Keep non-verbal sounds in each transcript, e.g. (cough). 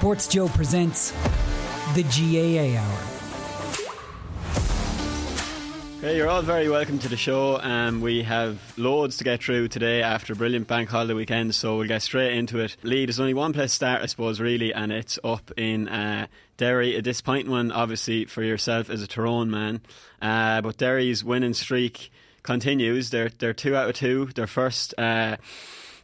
Sports Joe presents the GAA Hour. Hey, you're all very welcome to the show. Um, we have loads to get through today after a brilliant bank holiday weekend, so we'll get straight into it. Lee, there's only one place to start, I suppose, really, and it's up in uh, Derry. A disappointing one, obviously, for yourself as a Tyrone man. Uh, but Derry's winning streak continues. They're they're two out of two. Their first uh,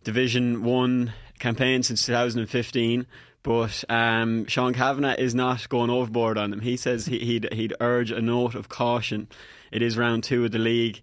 Division One campaign since 2015. But um, Sean Cavanagh is not going overboard on them. He says he, would he'd urge a note of caution. It is round two of the league.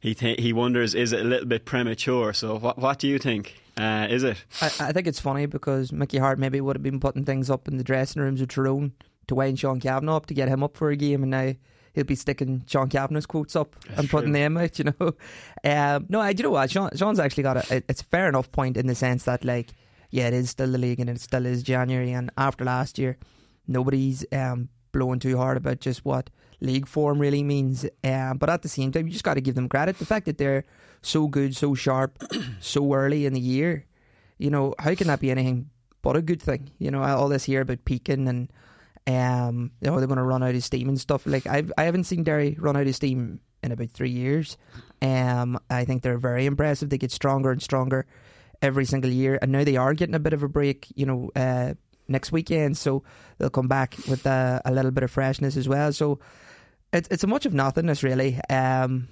He th- he wonders is it a little bit premature. So what what do you think? Uh, is it? I, I think it's funny because Mickey Harte maybe would have been putting things up in the dressing rooms of Tyrone to wind Sean Cavanagh up to get him up for a game, and now he'll be sticking Sean Cavanagh's quotes up That's and putting true. them out. You know, (laughs) um, no, I do you know what Sean, Sean's actually got a. It's a fair enough point in the sense that like yeah, it is still the league and it still is January, and after last year, nobody's um, blowing too hard about just what league form really means. Um, but at the same time, you just got to give them credit. The fact that they're so good, so sharp, (coughs) so early in the year, you know, how can that be anything but a good thing? You know, all this here about peaking and um, you know, they're going to run out of steam and stuff. Like I've I haven't seen Derry run out of steam in about three years. Um, I think they're very impressive. They get stronger and stronger every single year, and now they are getting a bit of a break. You know, uh, next weekend, so they'll come back with uh, a little bit of freshness as well. So it's it's a much of nothingness really. Um,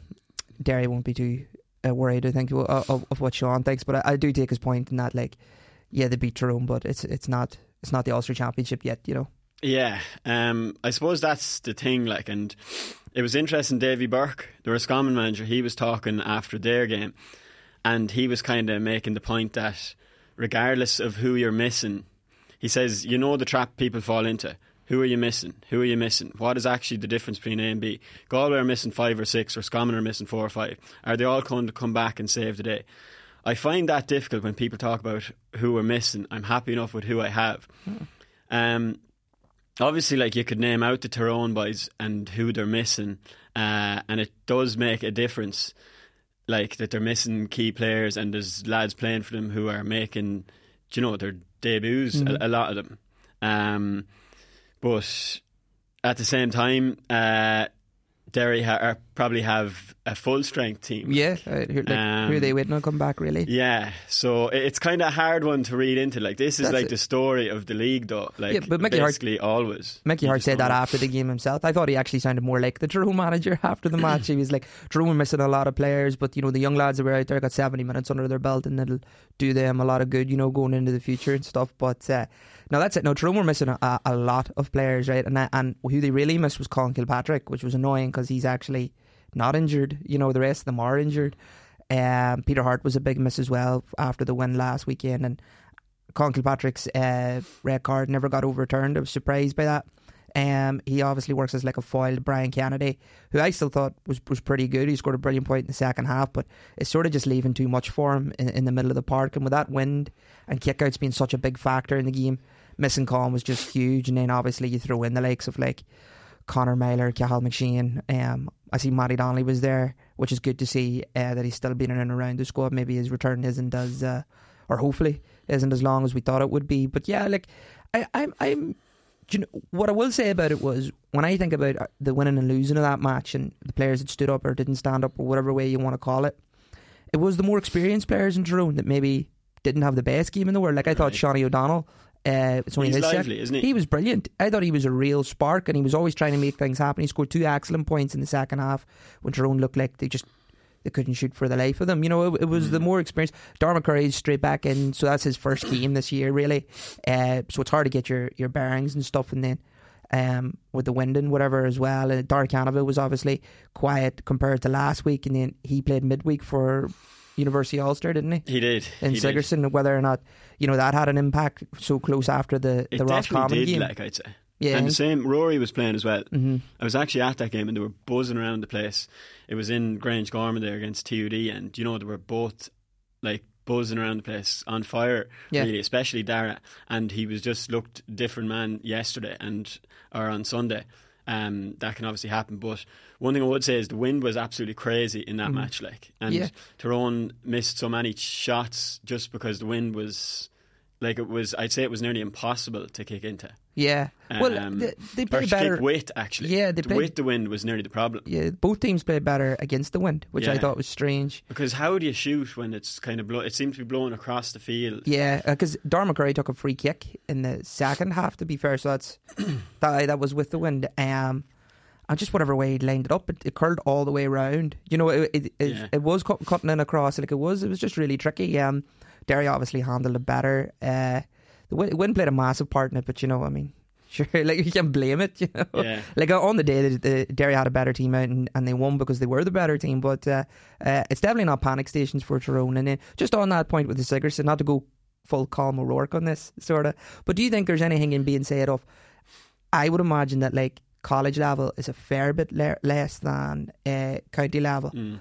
Derry won't be too uh, worried. I think of, of, what Sean thinks, but I, I do take his point in that like, yeah, they beat Tyrone, but it's it's not it's not the Ulster Championship yet. You know. Yeah, um, I suppose that's the thing. Like, and it was interesting. Davy Burke, the Roscommon manager, he was talking after their game, and he was kind of making the point that regardless of who you're missing, he says, you know the trap people fall into. Who are you missing? Who are you missing? What is actually the difference between A and B? Galway are missing five or six, or Roscommon are missing four or five. Are they all going to come back and save the day? I find that difficult when people talk about who we're missing. I'm happy enough with who I have. Um, obviously, like you could name out the Tyrone boys and who they're missing, uh, and it does make a difference. Like that they're missing key players, and there's lads playing for them who are making, do you know, their debuts. Mhm. A, a lot of them, um, but at the same time, uh, Derry ha- are, probably have a full strength team. Yeah, uh, who, like, who are Um, they waiting on come back? Really? Yeah, so it's kind of a hard one to read into. Like this is That's like it. the story of the league, though. Like Yeah, but Mickey Harte- always. Mickey Harte said that know. after the game himself. I thought he actually sounded more like the (laughs) Tyrone manager after the match. he was like, Tyrone were missing a lot of players, but you know the young lads that were out there got seventy minutes under their belt, and it'll do them a lot of good, you know, going into the future and stuff. But uh, no, that's it. No, Tyrone were missing a, a lot of players, right? And and who they really missed was Conn Kilpatrick, which was annoying because he's actually not injured. You know, the rest of them are injured. Um, Peter Harte was a big miss as well after the win last weekend, and Conn Kilpatrick's uh, red card never got overturned. I was surprised by that. Um, he obviously works as like a foil to Brian Kennedy, who I still thought was was pretty good. He scored a brilliant point in the second half, but it's sort of just leaving too much for him in, in the middle of the park. And with that wind and kickouts being such a big factor in the game, missing Conn was just huge. And then obviously you throw in the likes of like Conor Meyler, Cathal McShane. Um, I see Matty Donnelly was there, which is good to see uh, that he's still been in and around the squad. Maybe his return isn't as, uh, or hopefully isn't as long as we thought it would be. But yeah, like I, I'm, I'm. You know, what I will say about it was when I think about uh, the winning and losing of that match and the players that stood up or didn't stand up or whatever way you want to call it, it was the more experienced players in Tyrone that maybe didn't have the best game in the world. Like I thought, Right. Seanie O'Donnell. Uh, it's only He's his lively, isn't he? He was brilliant. I thought he was a real spark, and he was always trying to make things happen. He scored two excellent points in the second half when Tyrone looked like they just they couldn't shoot for the life of them. You know, it, it was the Mm. more experienced. Darren McCurry's straight back in, so that's his first game this year, really. Uh, so it's hard to get your, your bearings and stuff, and then um, with the wind and whatever as well. And Darragh Canavan was obviously quiet compared to last week, and then he played midweek for University Ulster, didn't he? He did. In he did. Sigerson, whether or not you know that had an impact so close after the It the Roscommon did, game. like I'd say. Yeah. And the same, Rory was playing as well. Mhm. I was actually at that game and they were buzzing around the place. It was in Grange Gorman there against TUD, and you know they were both like buzzing around the place on fire, Yeah. really, especially Dara. And he was just looked different man yesterday and or on Sunday. Um, that can obviously happen, but one thing I would say is the wind was absolutely crazy in that match. Like, and. Yeah. Tyrone missed so many shots just because the wind was like it was. I'd say it was nearly impossible to kick into. Yeah. Well, Um, they, they play better. kick with actually. Yeah, they The played- with the wind was nearly the problem. Yeah, both teams played better against the wind, which I thought was strange. Because how do you shoot when it's kind of blow? It seems to be blowing across the field. Yeah, because Darren McCurry took a free kick in the second half. To be fair, so that's (clears throat) that that was with the wind. Um, and just whatever way he lined it up, it, it curled all the way around. You know, it it, it, Yeah. it was cut, cutting in across. Like it was, it was just really tricky. Um, Derry obviously handled it better. Uh, the wind, wind played a massive part in it, but you know, what I mean. (laughs) Sure, like you can't blame it, you know. Yeah. Like on the day, the, the Derry had a better team out and, and they won because they were the better team. But uh, uh, it's definitely not panic stations for Tyrone. And then just on that point with the Sigerson, not to go full Colm O'Rourke on this sort of, but do you think there's anything in being said of? I would imagine that like college level is a fair bit le- less than uh, county level. Mm.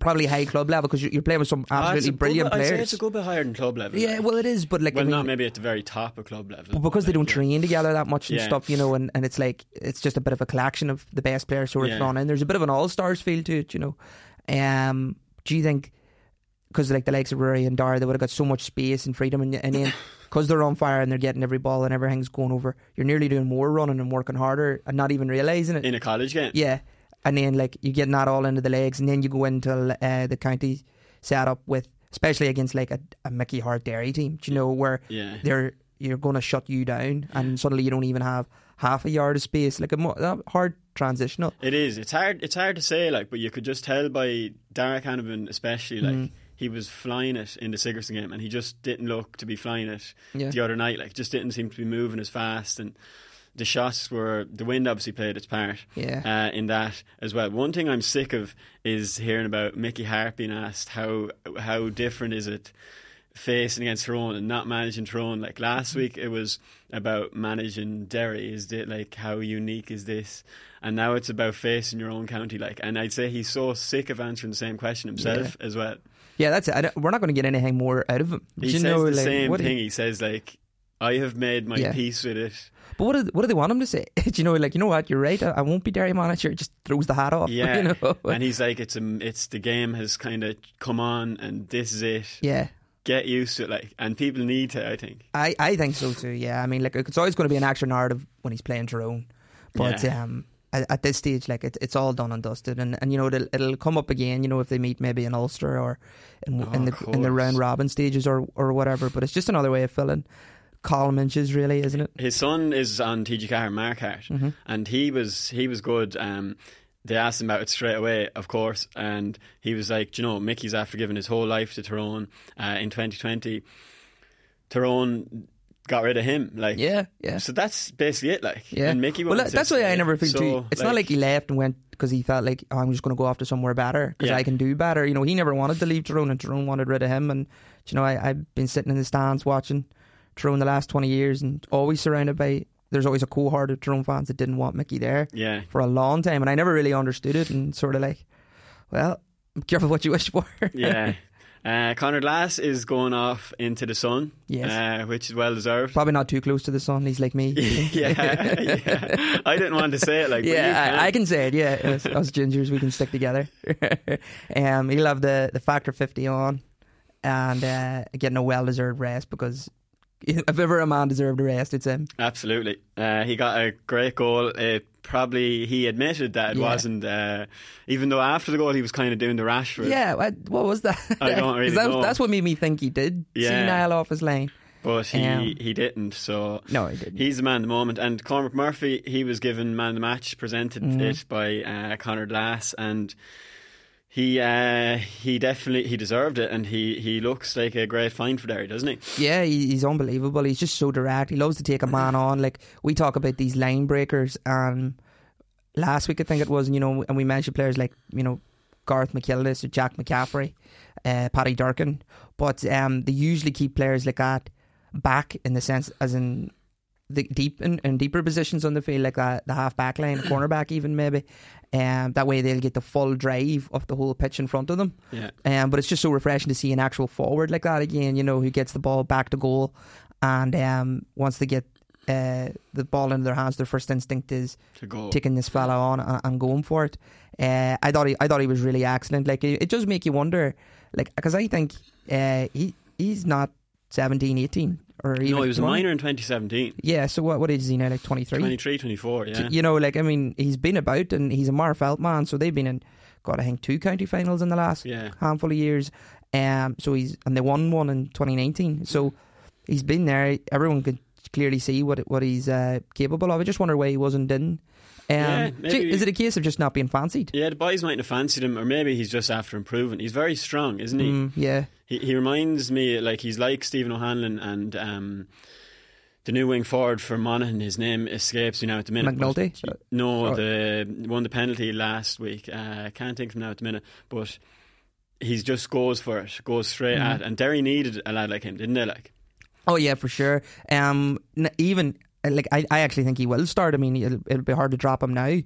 Probably high club level because you're you're playing with some absolutely brilliant bit- I'd say players. it's a good bit higher than club level. Yeah, well, it is, but like, I well, mean, not maybe at the very top of club level. but because they don't yeah. train together that much and Yeah. stuff, you know, and, and it's like it's just a bit of a collection of the best players sort of Yeah. thrown in. There's a bit of an all stars feel to it, you know. Um, do you think because like the likes of Rory and Dara, they would have got so much space and freedom, and, and then because (laughs) they're on fire and they're getting every ball and everything's going over, you're nearly doing more running and working harder and not even realizing it. in a college game. Yeah, and then like you get getting that all into the legs, and then you go into uh, the county setup with, especially against like a, a Mickey Harte Derry team, do you know, where Yeah. they're you're going to shut you down, and suddenly you don't even have half a yard of space, like a mo- hard transitional. It is. It's hard. It's hard to say, like, but you could just tell by Darragh Canavan, especially, like Mm. he was flying it in the Sigerson game, and he just didn't look to be flying it Yeah. the other night. Like, just didn't seem to be moving as fast, and the shots were the wind obviously played its part. Yeah. Uh, in that as well. One thing I'm sick of is hearing about Mickey Harte being asked how how different is it facing against Tyrone and not managing Tyrone. Like last week, it was about managing Derry. Is it like how unique is this? And now it's about facing your own county. Like, and I'd say he's so sick of answering the same question himself as well. Yeah, that's it. I we're not going to get anything more out of him. He you says know, the like, same thing. He says like, "I have made my Yeah. peace with it." But what do, what do they want him to say? (laughs) do you know, like you know what? You're right. I, I won't be Derry manager. Just throws the hat off. (laughs) Yeah, you know? and he's like, "It's a, it's the game has kind of come on, and this is it. yeah. Get used to it." Like, and people need to. I think. I, I think so too. Yeah, I mean, like it's always going to be an extra narrative when he's playing Tyrone, but Yeah. um, at, at this stage, like it, it's all done and dusted, and, and you know it'll, it'll come up again. You know if they meet maybe in Ulster or in, Oh, in the in the round robin stages or or whatever. But it's just another way of filling column inches, really, isn't it? his son is on TG Carr, Mark Harte, Mm-hmm. and he was he was good. Um, they asked him about it straight away, of course, and he was like, "Do you know, Mickey's after giving his whole life to Tyrone uh, in 2020. Tyrone got rid of him, like, Yeah, yeah. So that's basically it, like, Yeah, And Mickey, well, that's why I never think So, too. It's not like he left and went because he felt like oh, I'm just going to go off to somewhere better because Yeah. I can do better. You know, he never wanted to leave Tyrone, and Tyrone wanted rid of him. And you know, I, I've been sitting in the stands watching Tyrone the last twenty years, and always surrounded by there's always a cohort of Tyrone fans that didn't want Mickey there Yeah. for a long time, and I never really understood it, and sort of like, well, careful what you wish for. (laughs) Yeah. Uh, Conor Glass is going off into the sun, Yes. uh, which is well deserved. Probably not too close to the sun. He's like me. (laughs) yeah, yeah. I didn't want to say it like, yeah, can. I, I can say it. Yeah, us, (laughs) us gingers, we can stick together. um, he'll have the the factor fifty on, and uh, getting a well deserved rest because (laughs) if ever a man deserved a rest, it's him. Absolutely. Uh, he got a great goal. It probably he admitted that it Yeah. wasn't. Uh, even though after the goal he was kind of doing the Rashford. Yeah, what, what was that? I don't (laughs) really that, know. That's what made me think he did. Yeah. senile off his lane. But he, Um, he didn't. So No, he didn't. He's the man at the moment. And Cormac Murphy, he was given man of the match, presented Mm-hmm. it by uh, Conor Glass, and he uh, he definitely he deserved it. And he, he looks like a great find for Derry, doesn't he? Yeah, he, he's unbelievable. He's just so direct. He loves to take a man on. Like we talk about these line breakers. and last week I think it was, you know, and we mentioned players like you know Garth McKinless or Jack McCaffrey, uh, Paddy Durcan, but um, they usually keep players like that back in the sense as in the deep in, in deeper positions on the field, like that, the half back line, (clears throat) cornerback even maybe. Um, that way they'll get the full drive of the whole pitch in front of them. Yeah. Um, but it's just so refreshing to see an actual forward like that again, you know, who gets the ball back to goal. And um, once they get uh, the ball into their hands, their first instinct is To go. taking this fella on and, and going for it. Uh, I thought he, I thought he was really excellent. Like it, it does make you wonder, like because I think uh, he he's not 17, 18 or even No, he was a minor in 2017. Yeah, so what what age is he now? Like twenty three. 23, 24, yeah. You know, like I mean, he's been about and he's a Marfelt man, so they've been in, got I think two county finals in the last Yeah. handful of years. Um, so he's and they won one in 2019. So he's been there. Everyone could clearly see what what he's uh, capable of. I just wonder why he wasn't in. Um, Yeah, maybe- is it a case of just not being fancied? Yeah, the boys mightn't have fancied him, or maybe he's just after improving. He's very strong, isn't he? Mm, yeah, He, he reminds me like he's like Stephen O'Hanlon and um, the new wing forward for Monaghan. His name escapes me now at the minute. McNulty? he- no, Oh. the won the penalty last week. Uh, I can't think of him now at the minute, but he's just goes for it, goes straight Mm-hmm. at. And Derry needed a lad like him, didn't they? Like, Oh yeah, for sure. Um, n- even uh, like I, I actually think he will start. I mean, it'll, it'll be hard to drop him now.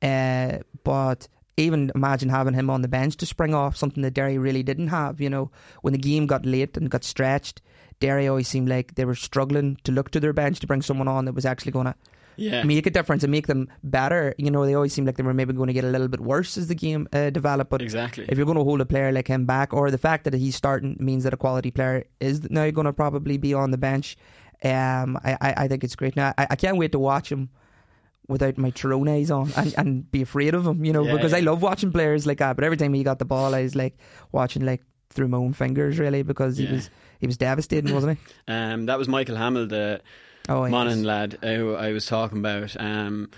Uh, but even imagine having him on the bench to spring off something that Derry really didn't have. You know, when the game got late and got stretched, Derry always seemed like they were struggling to look to their bench to bring someone on that was actually going to yeah, make a difference and make them better. You know, they always seemed like they were maybe going to get a little bit worse as the game uh, developed. But exactly. if you're going to hold a player like him back, or the fact that he's starting means that a quality player is now going to probably be on the bench, um, I, I, I think it's great. Now, I, I can't wait to watch him without my Tyrone eyes on and, and be afraid of him, you know, Yeah, because I love watching players like that. But every time he got the ball, I was like watching like through my own fingers, really, because he was he was devastating, wasn't he? (laughs) Um, that was Michael Hamill, the Oh. Monaghan lad who I was talking about. Um,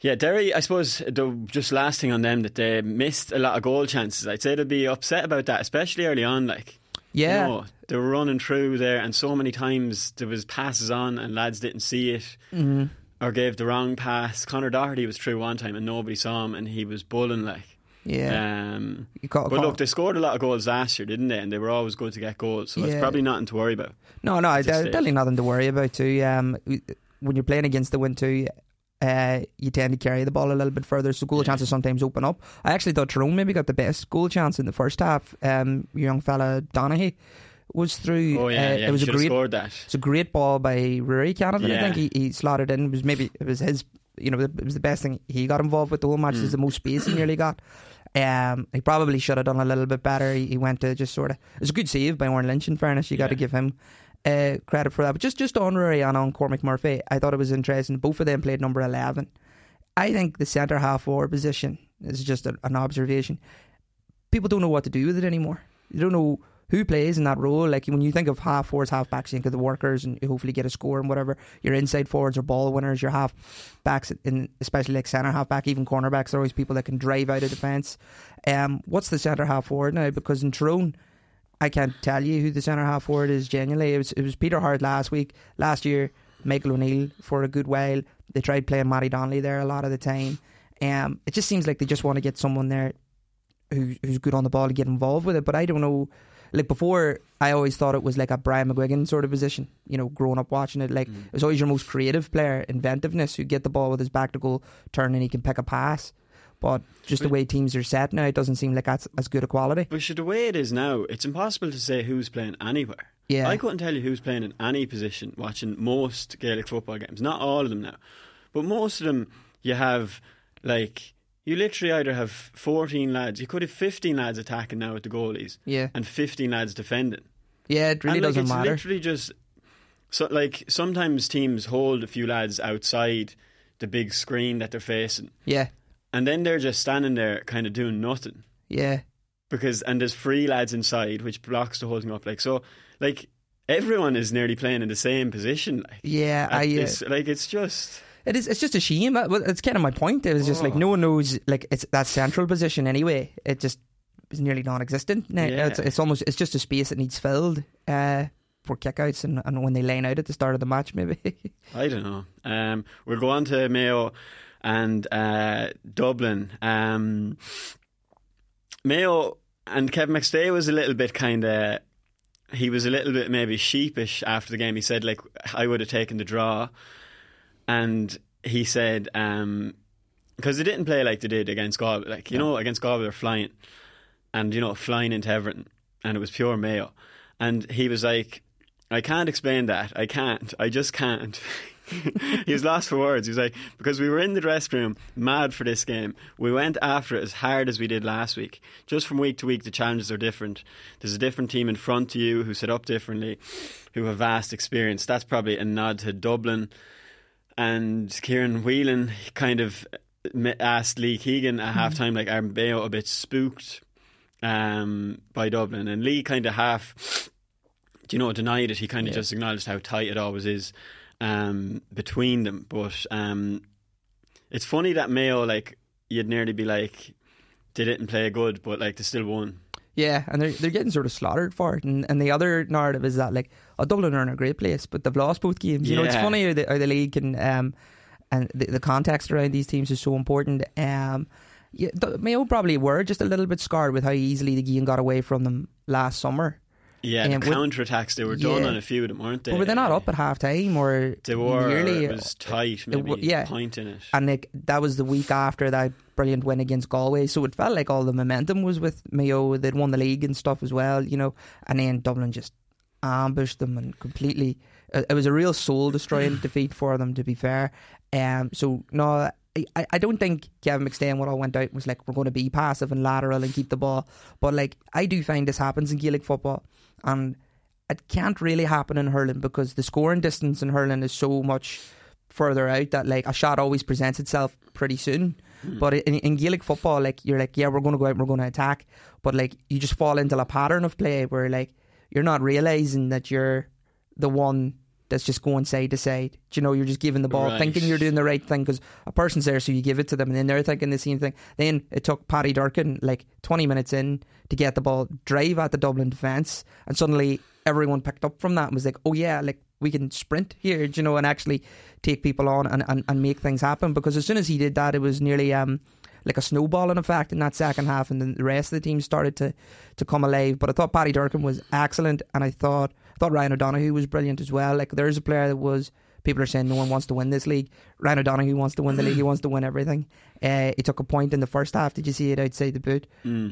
yeah, Derry, I suppose, the just last thing on them that they missed a lot of goal chances. I'd say they'd be upset about that, especially early on. Like, Yeah. you know, they were running through there, and so many times there was passes on, and lads didn't see it Mm-hmm. Or gave the wrong pass. Conor Doherty was through one time, and nobody saw him, and he was bulling like. Yeah. Um, but caught- look, they scored a lot of goals last year, didn't they? And they were always good to get goals, so it's probably nothing to worry about. No, no, this there's stage. definitely nothing to worry about too. Um, when you're playing against the wind too, uh, you tend to carry the ball a little bit further, so goal chances sometimes open up. I actually thought Tyrone maybe got the best goal chance in the first half. Um, young fella Donaghy was through. Oh yeah, uh, yeah, it was he a should have great, scored that. it's a great ball by Rory Canavan. I think he, he slotted in. It was maybe it was his. You know, it was the best thing he got involved with the whole match. Mm. was the most space he nearly got. Um, he probably should have done a little bit better. He, he went to just sort of. It was a good save by Odhrán Lynch. In fairness, you got to give him uh, credit for that. But just just on Rory and on Cormac Murphy, I thought it was interesting. Both of them played number eleven. I think the centre half forward position is just a, an observation. People don't know what to do with it anymore. You don't know who plays in that role. Like when you think of half forwards, half backs, you think of the workers and hopefully get a score and whatever. Your inside forwards are ball winners. Your half backs, in especially like centre half back, even cornerbacks, are always people that can drive out of defence. Um, what's the centre half forward now? Because in Tyrone, I can't tell you who the centre half forward is. Genuinely, it was it was Peter Harte last week. Last year, Michael O'Neill for a good while. They tried playing Matty Donnelly there a lot of the time. Um, it just seems like they just want to get someone there who, who's good on the ball to get involved with it. But I don't know. Like before, I always thought it was like a Brian McGuigan sort of position. You know, growing up watching it, like mm. it was always your most creative player, inventiveness, who get the ball with his back to goal, turn and he can pick a pass. But just the way teams are set now, it doesn't seem like that's as good a quality. But the way it is now, it's impossible to say who's playing anywhere. Yeah. I couldn't tell you who's playing in any position watching most Gaelic football games. Not all of them now. But most of them, you have, like, you literally either have 14 lads, you could have 15 lads attacking now with the goalies, Yeah. and 15 lads defending. Yeah, it really and, like, doesn't matter. it's matter. literally just, so, like, sometimes teams hold a few lads outside the big screen that they're facing, Yeah, and then they're just standing there kind of doing nothing yeah. because and there's three lads inside which blocks the whole thing up like so like everyone is nearly playing in the same position like Yeah, I, uh, this- like it's just It is. It's just a shame. It's kind of my point. It was just like Oh. no one knows. Like it's that central position anyway. It just is nearly non-existent. Now. Yeah. It's, it's almost. It's just a space that needs filled uh, for kickouts and, and when they line out at the start of the match, maybe. (laughs) I don't know um, we'll go on to Mayo and uh, Dublin um, Mayo and Kevin McStay was a little bit kind of he was a little bit maybe sheepish after the game he said like I would have taken the draw and he said um because they didn't play like they did against Galway. Like you know, against Galway they're flying, and you know flying into Everton, and it was pure Mayo. And he was like, "I can't explain that. I can't. I just can't." (laughs) he was lost for words. He was like, "Because we were in the dressing room, mad for this game. We went after it as hard as we did last week. Just from week to week, the challenges are different. There's a different team in front of you who set up differently, who have vast experience. That's probably a nod to Dublin." And Kieran Whelan kind of asked Lee Keegan at half time, like, are Mayo a bit spooked um, by Dublin? And Lee kind of half, do you know, denied it. He kind of just acknowledged how tight it always is um, between them. But um, it's funny that Mayo, like, you'd nearly be like, they didn't play good, but like, they still won. yeah, and they're they're getting sort of slaughtered for it. And and the other narrative is that like, oh, Dublin are in a great place, but they've lost both games. You know, it's funny how the, how the league can um, and the, the context around these teams is so important. Um, yeah, th- Mayo probably were just a little bit scarred with how easily the game got away from them last summer. Yeah, Um, the counter attacks, they were done Yeah. on a few of them, weren't they? But were they not up at half time or They were. nearly? it was tight, maybe yeah. point in it. and that was the week after that brilliant win against Galway, so it felt like all the momentum was with Mayo. They'd won the league and stuff as well, you know. And then Dublin just ambushed them and completely. It it was a real soul destroying (sighs) defeat for them, to be fair. Um, so no. I, I don't think Kevin McStay and what all went out was like we're going to be passive and lateral and keep the ball, but like I do find this happens in Gaelic football, and it can't really happen in hurling because the scoring distance in hurling is so much further out that like a shot always presents itself pretty soon. But in, in Gaelic football, like you're like, yeah, we're going to go out, and we're going to attack, but like you just fall into a pattern of play where like you're not realizing that you're the one that's just going side to side. Do you know, you're just giving the ball, Right. thinking you're doing the right thing because a person's there, so you give it to them, and then they're thinking the same thing. Then it took Paddy Durcan like 20 minutes in to get the ball, drive at the Dublin defence, and suddenly everyone picked up from that and was like, oh yeah, like we can sprint here, do you know, and actually take people on and, and, and make things happen. Because as soon as he did that, it was nearly um like a snowballing effect in that second half, and then the rest of the team started to to come alive. But I thought Paddy Durcan was excellent, and I thought I thought Ryan O'Donoghue was brilliant as well. Like there's a player that was. People are saying no one wants to win this league. Ryan O'Donoghue wants to win the league. He wants to win everything. Uh, he took a point in the first half. Did you see it outside the boot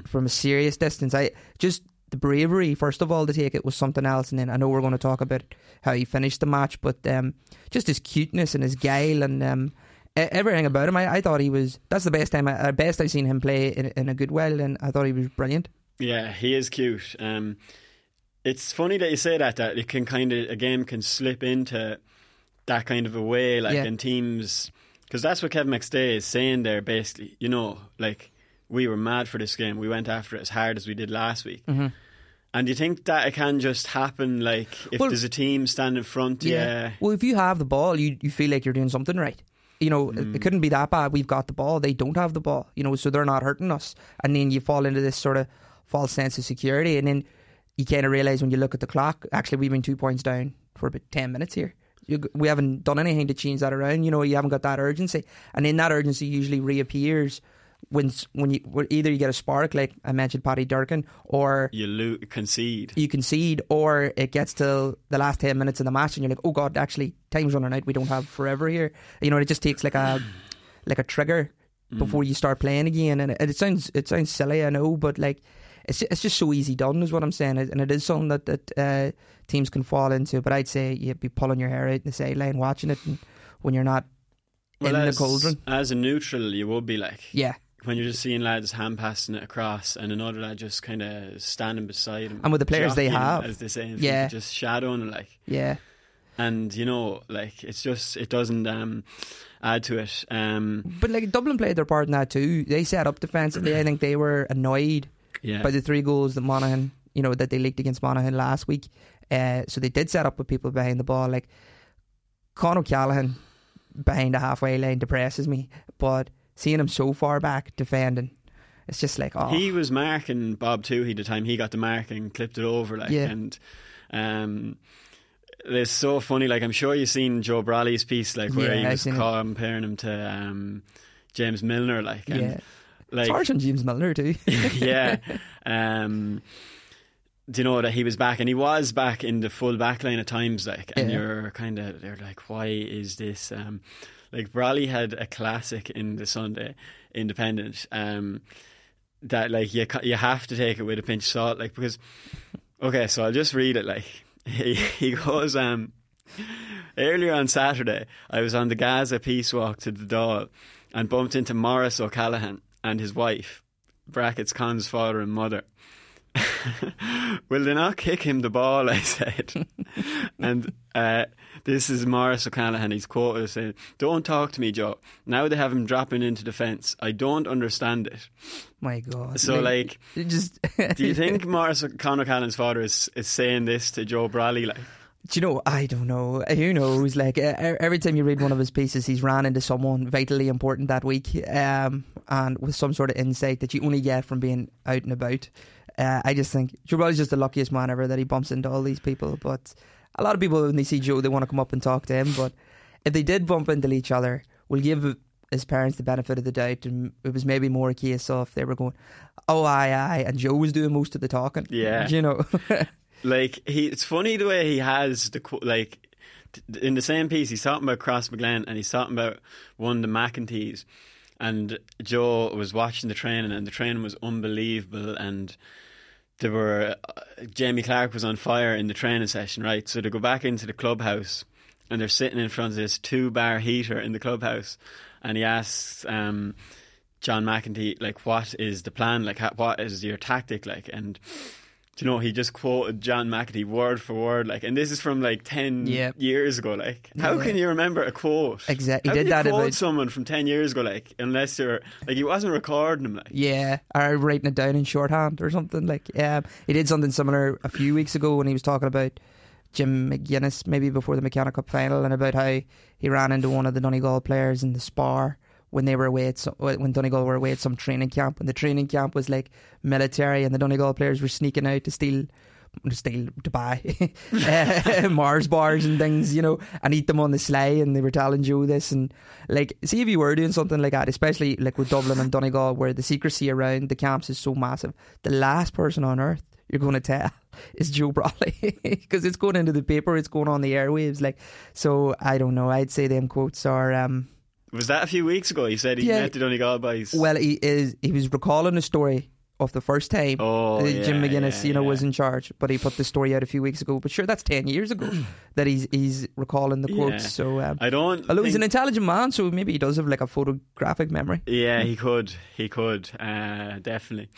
from a serious distance? I just the bravery first of all to take it was something else, and then I know we're going to talk about how he finished the match, but um, just his cuteness and his guile and um, everything about him. I, I thought he was that's the best time, uh, best I've seen him play in, in a good while, and I thought he was brilliant. Yeah, he is cute. Um, it's funny that you say that. That it can kind of a game can slip into that kind of a way, like Yeah. in teams, because that's what Kevin McStay is saying there. Basically, you know, like we were mad for this game. We went after it as hard as we did last week. And you think that it can just happen, like if Well- there's a team standing in front, yeah, Well, if you have the ball, you you feel like you're doing something right. You know, it- Mm. it couldn't be that bad. We've got the ball; they don't have the ball. You know, so they're not hurting us. And then you fall into this sort of false sense of security, and then you kind of realize when you look at the clock, actually, we've been two points down for about ten minutes here. You, we haven't done anything to change that around. You know, you haven't got that urgency, and then that urgency usually reappears when when you either you get a spark like I mentioned Paddy Durcan or You lo- concede. you concede or it gets to the last 10 minutes of the match and you're like oh god actually time's running out. We don't have forever here. You know it just takes like a (sighs) like a trigger before you start playing again. And it, it sounds it sounds silly I know but like it's it's just so easy done is what I'm saying. And it is something that that uh, teams can fall into but I'd say you'd be pulling your hair out in the sideline watching it and when you're not in as, the cauldron. as a neutral, you would be like yeah when you're just seeing lads hand passing it across and another lad just kind of standing beside him. And with the players they have. as they say, Yeah. Just shadowing like. yeah And you know, like it's just it doesn't um, add to it. Um, but like Dublin played their part in that too they set up defensively I think they were annoyed yeah, by the three goals that Monaghan, you know, that they leaked against Monaghan last week. Uh, so they did set up with people behind the ball. Like Con O'Callaghan behind the halfway line depresses me, but seeing him so far back defending, it's just like oh he was marking Bob Tuohy the time he got the mark and clipped it over, like, Yeah. and um, it's so funny. Like, I'm sure you've seen Joe Brolly's piece, like where Yeah, he I've was comparing him to um, James Milner, like, and yeah. like it's on James Milner too. (laughs) yeah. (laughs) Um, do you know that he was back and he was back in the full back line at times, like, and Yeah. you're kind of they're like, why is this? Um, like Brolly had a classic in the Sunday Independent. Um, that like you you have to take it with a pinch of salt, like because okay, so I'll just read it. Like (laughs) he he goes um. Earlier on Saturday, I was on the Gaza Peace Walk to the Dáil and bumped into Maurice O'Callaghan and his wife, brackets Con's father and mother. Will they not kick him the ball? (laughs) I said. and uh, this is Maurice O'Callaghan. He's quoted as saying, Don't talk to me, Joe. Now they have him dropping into defence. I don't understand it. My God. So, like, it just (laughs) do you (laughs) think Maurice O'Callaghan's father is, is saying this to Joe Brolly? Like, Do you know? I don't know. Who knows? Like uh, every time you read one of his pieces, he's ran into someone vitally important that week, um, and with some sort of insight that you only get from being out and about. Uh, I just think Joe Brolly's just the luckiest man ever that he bumps into all these people. But a lot of people, when they see Joe, they want to come up and talk to him. But if they did bump into each other, we'll give his parents the benefit of the doubt, and it was maybe more a case of they were going, "Oh, aye, aye," and Joe was doing most of the talking. Yeah. (laughs) you know. (laughs) like he, it's funny the way he has the like in the same piece. He's talking about Crossmaglen and he's talking about one of the McEntees. And Joe was watching the training, and the training was unbelievable. And there were uh, Jamie Clarke was on fire in the training session, right? So they go back into the clubhouse, and they're sitting in front of this two bar heater in the clubhouse, and he asks um, John McEntee like, "What is the plan? Like, ha- what is your tactic like?" And do you know he just quoted John McEntee word for word, like, and this is from like ten Yep. years ago. Like, how Yeah. can you remember a quote? Exactly. How He did that quote about- someone from ten years ago, like, unless you're like he wasn't recording them, like. Yeah, or writing it down in shorthand or something. Like, yeah, he did something similar a few weeks ago when he was talking about Jim McGuinness, maybe before the McKenna Cup final, and about how he ran into one of the Donegal players in the spar when they were away at some, when Donegal were away at some training camp, and the training camp was like military, and the Donegal players were sneaking out to steal. To steal to buy (laughs) uh, (laughs) Mars bars and things, you know, and eat them on the sleigh. And they were telling Joe this, and like, see if you were doing something like that, especially like with Dublin and Donegal, where the secrecy around the camps is so massive. The last person on earth you're going to tell (laughs) is Joe Brolly because it's going into the paper, it's going on the airwaves. Like, so I don't know. I'd say them quotes are. um Was that a few weeks ago? He said he Yeah. met the Donegal boys. Well, he is. He was recalling a story of the first time Oh, uh, Jim yeah, McGuinness, yeah, you know, yeah. was in charge, but he put the story out a few weeks ago. But sure, that's ten years ago (clears throat) that he's he's recalling the quotes. Yeah. So. Um, I don't. Although he's an intelligent man, so maybe he does have like a photographic memory. Yeah, he could. He could. Uh, definitely.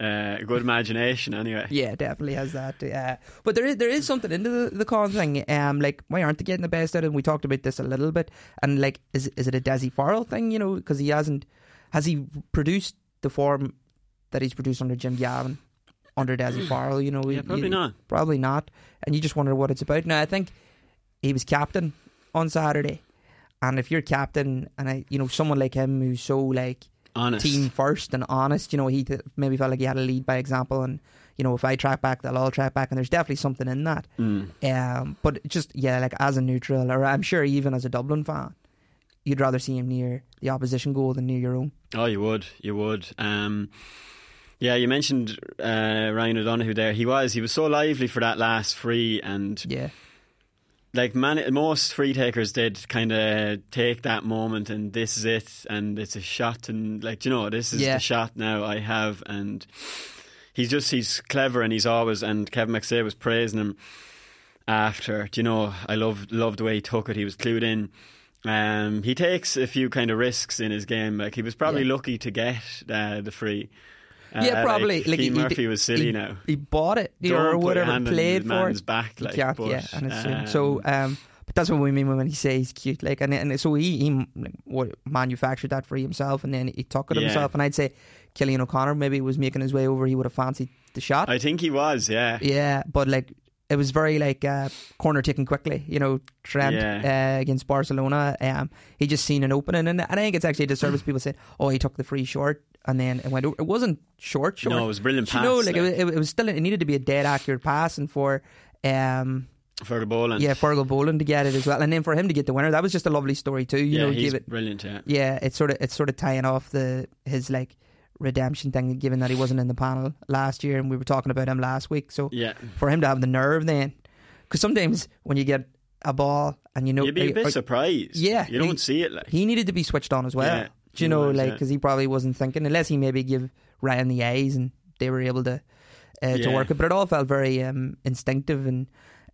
Uh, good imagination, anyway. Yeah, definitely has that. Uh, but there is there is something into the, the con thing. Um, like why aren't they getting the best out of him? We talked about this a little bit, and like, is is it a Dessie Farrell thing? You know, because he hasn't has he produced the form that he's produced under Jim Gavin under Dessie Farrell? You know, Yeah, you- probably not. Probably not. And you just wonder what it's about. Now, I think he was captain on Saturday, and if you're captain, and I, you know, someone like him who's so like Honest. team first and honest. You know, he th- maybe felt like he had a lead by example, and you know, if I track back, they'll all track back, and there's definitely something in that. Mm. Um, but just yeah, like as a neutral, or I'm sure even as a Dublin fan, you'd rather see him near the opposition goal than near your own. Oh, you would, you would. Um, yeah, you mentioned uh, Ryan O'Donoghue there. He was, he was so lively for that last free, and Yeah, like man, most free takers did kind of take that moment, and this is it, and it's a shot, and like you know, this is Yeah. the shot now I have, and he's just he's clever, and he's always, and Kevin McStay was praising him after. Do you know, I love loved the way he took it. He was clued in. Um, he takes a few kind of risks in his game. Like he was probably Yeah. lucky to get uh, the free. Uh, yeah, probably. Like, Like, he, Murphy he- was silly he, now. He bought it, you Don't or put your whatever. Played for man's it. back, like, can't, but, yeah, and it's um, so. Um, but that's what we mean when he says he's cute. Like, and and so he he like, what manufactured that for himself, and then he took it Yeah. himself. And I'd say Cillian O'Connor maybe was making his way over. He would have fancied the shot. I think he was. Yeah. Yeah, but like it was very like uh, corner taken quickly. You know, Trent Yeah. uh, against Barcelona. Um, he just seen an opening, and, and I think it's actually a disservice. people say, "Oh, he took the free short." And then it went. over. It wasn't short, short. No, it was a brilliant You know, pass, like, It, was, it was still. It needed to be a dead accurate pass, and for um, Fergal Boland. yeah, Fergal Boland to get it as well, and then for him to get the winner, that was just a lovely story too. You yeah, know, he's it. brilliant. Yeah. Yeah, it's sort of it's sort of tying off the his like redemption thing, given that he wasn't in the panel last year, and we were talking about him last week. So Yeah. for him to have the nerve then, because sometimes when you get a ball and you know You'd be a bit surprised. yeah, You don't he- see it like. he needed to be switched on as well. Yeah, Do you know, was, like yeah. because he probably wasn't thinking unless he maybe give Ryan the eyes and they were able to uh, to work it. But it all felt very um, instinctive, and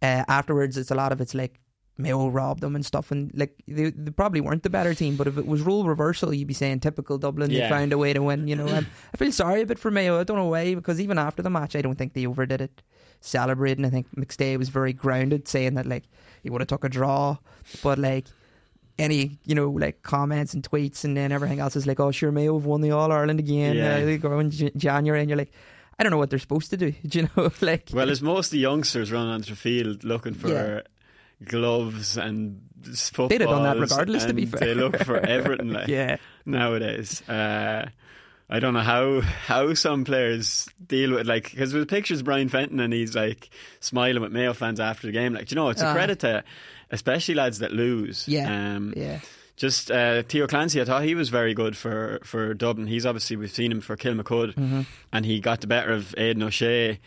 uh, afterwards, it's a lot of it's like Mayo robbed them and stuff, and like they, they probably weren't the better team. But if it was rule reversal, you'd be saying typical Dublin. They found a way to win. You know, and (clears throat) I feel sorry a bit for Mayo. I don't know why because even after the match, I don't think they overdid it. Celebrating, I think McStay was very grounded, saying that like he would have took a draw, but like any you know like comments and tweets and then everything else is like, oh sure, Mayo have won the All Ireland again. Yeah. Uh, they go in J- January, and you're like, I don't know what they're supposed to do. Do (laughs) you know, (laughs) like Well, as most of the youngsters run onto the field looking for Yeah. Gloves and footballs, They'd have done that regardless, to be fair. They look for everything (laughs) like yeah, nowadays. Uh, I don't know how how some players deal with like because with pictures of Brian Fenton and he's like smiling with Mayo fans after the game. Like you know, it's a Aye. credit to especially lads that lose. yeah, um, yeah. Just uh, Theo Clancy, I thought he was very good for, for Dublin. He's obviously we've seen him for Kilmacud, Mm-hmm. and he got the better of Aidan O'Shea,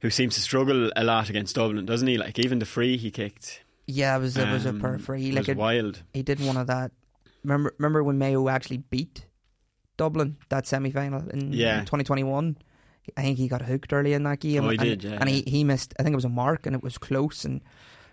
who seems to struggle a lot against Dublin, doesn't he? Like even the free he kicked, Yeah, it was it was a um, per free. was Like it, wild. he did one of that. Remember, remember when Mayo actually beat Dublin that semi final in Yeah. 2021. I think he got hooked early in that game. Oh, he and, did, yeah, and he, yeah. he missed. I think it was a mark, and it was close. And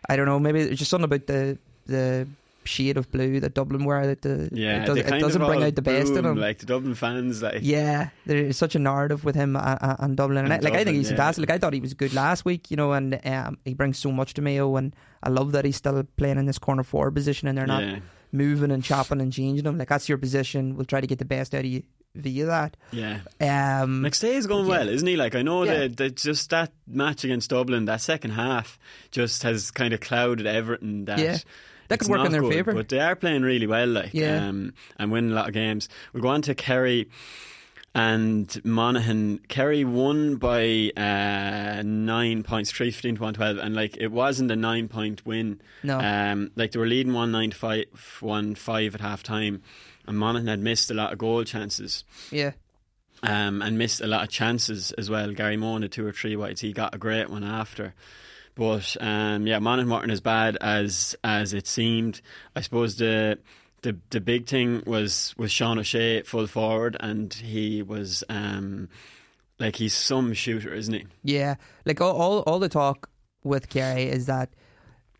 I don't know, maybe it's just something about the the shade of blue that Dublin wear that the Yeah, it, does, it doesn't bring out the best in him. Like the Dublin fans, like Yeah, there's such a narrative with him and, and Dublin, and, And I, like I think he's yeah. fantastic. Like I thought he was good last week, you know, and um, he brings so much to Mayo, and I love that he's still playing in this corner forward position, and they're not yeah, moving and chopping and changing him. Like that's your position. We'll try to get the best out of you via that. yeah. Um, McStay is going yeah. well, isn't he? Like I know Yeah. that, that just that match against Dublin, that second half, just has kind of clouded everything. That Yeah. That could work in their good, favour. but they are playing really well. Like Yeah. um, and winning a lot of games. We'll go on to Kerry and Monaghan. Kerry won by uh, nine points, three fifteen to one twelve, and like it wasn't a nine point win. No. um, like they were leading one nine to five, one five at half time, and Monaghan had missed a lot of goal chances yeah, um, and missed a lot of chances as well. Gary Mohan had two or three whites. He got a great one after. But um, yeah, Monaghan weren't as bad as as it seemed. I suppose the the the big thing was was Sean O'Shea full forward, and he was um, like he's some shooter, isn't he? yeah. Like all, all, all the talk with Kerry is that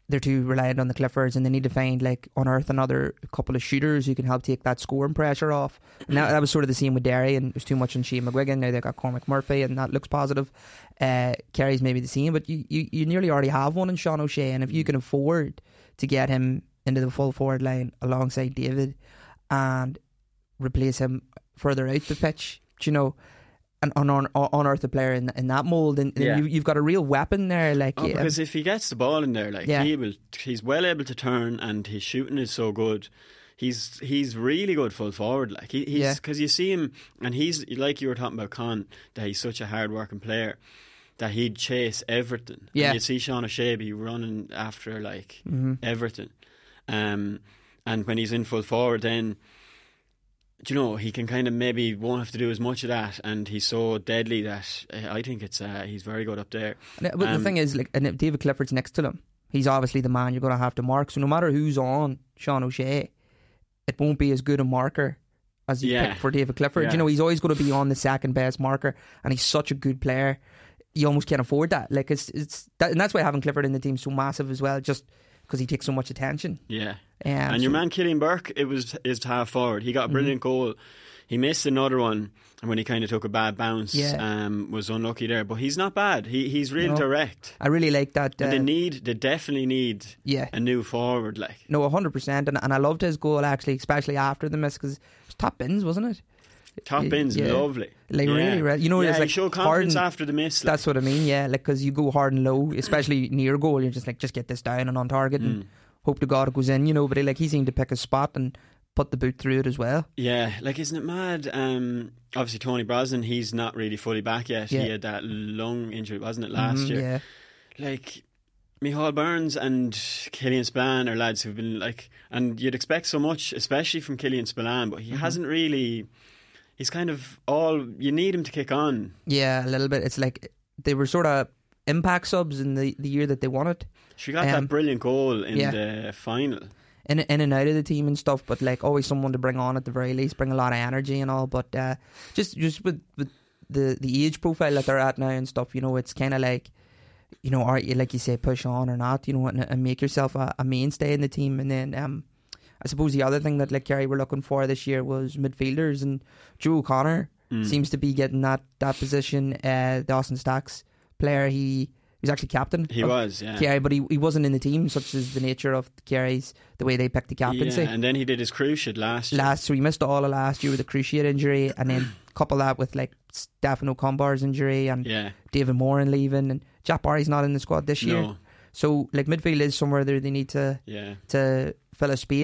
they're too reliant on the Cliffords, and they need to find like unearth another couple of shooters who can help take that scoring pressure off. And that, that was sort of the same with Derry, and there's too much on Shane McGuigan. Now they've got Cormac Murphy, and that looks positive. Uh, Kerry's maybe the same, but you, you, you nearly already have one in Sean O'Shea, and if you can afford to get him into the full forward line alongside David and replace him further out the pitch, do you know, un- unearth a player in, in that mould, and, and Yeah. you, you've got a real weapon there. Like, Oh, yeah, because if he gets the ball in there, like Yeah. he will, he's well able to turn, and his shooting is so good. He's he's really good full forward. Like he, he's Yeah. because you see him, and he's like you were talking about Con that he's such a hard working player that he'd chase everything. Yeah. and you see Sean O'Shea running after like Mm-hmm. everything. Um, and when he's in full forward, then do you know he can kind of maybe won't have to do as much of that, and he's so deadly that uh, I think it's uh, he's very good up there. And, But the Um, thing is, like, and if David Clifford's next to them, he's obviously the man you're going to have to mark. So no matter who's on Sean O'Shea, it won't be as good a marker as you Yeah. pick for David Clifford. Yeah. You know, he's always going to be on the second best marker, and he's such a good player. You almost can't afford that. Like it's it's that, and that's why having Clifford in the team so massive as well, just because he takes so much attention. Yeah. Um, and your so- man Killian Burke, it was his half forward. He got Mm-hmm. a brilliant goal. He missed another one, and when he kind of took a bad bounce, Yeah. um, was unlucky there. But he's not bad. He he's real No. direct. I really like that. But they uh, need, they definitely need Yeah. a new forward. Like No, hundred percent, and and I loved his goal actually, especially after the miss because it was top bins, wasn't it? Top end's yeah. lovely. Like Yeah. really, right? You know, yeah, it's like hard confidence and- after the miss. Like. That's what I mean, yeah. Like because you go hard and low, especially near goal, you're just like, just get this down and on target, and Mm. hope to God it goes in, you know. But he, like he seemed to pick a spot and put the boot through it as well. Yeah, like isn't it mad? Um, obviously Tony Brosnan, he's not really fully back yet. Yeah. He had that lung injury, wasn't it, last Mhm, year? yeah, Like Michael Burns and Killian Spillane are lads who've been like, and you'd expect so much, especially from Killian Spillane, but he Mm-hmm. hasn't really. He's kind of all you need him to kick on. yeah, a little bit. It's like they were sort of impact subs in the the year that they won it, She got Um, that brilliant goal in yeah. the final. in in and out of the team and stuff. But like always someone to bring on at the very least, bring a lot of energy and all. But uh, just just with with the the age profile that they're at now and stuff, you know, it's kind of like. You know, are you like you say, push on or not? You know, and, and make yourself a, a mainstay in the team. And then, um, I suppose the other thing that like Kerry were looking for this year was midfielders, and Joe O'Connor Mm. seems to be getting that that position. Uh, the Austin Stacks player, he, he was actually captain. He was, yeah. Kerry, but he, he wasn't in the team, such as the nature of Kerry's the way they picked the captaincy. Yeah, and then he did his cruciate last year. last so he missed all of last year with a cruciate injury, and then (clears throat) couple that with like Stefan Okunbor's injury and Yeah. David Moran leaving, and Jack Barry's not in the squad this year. No. So like midfield is somewhere there they need to Yeah. to fill a space.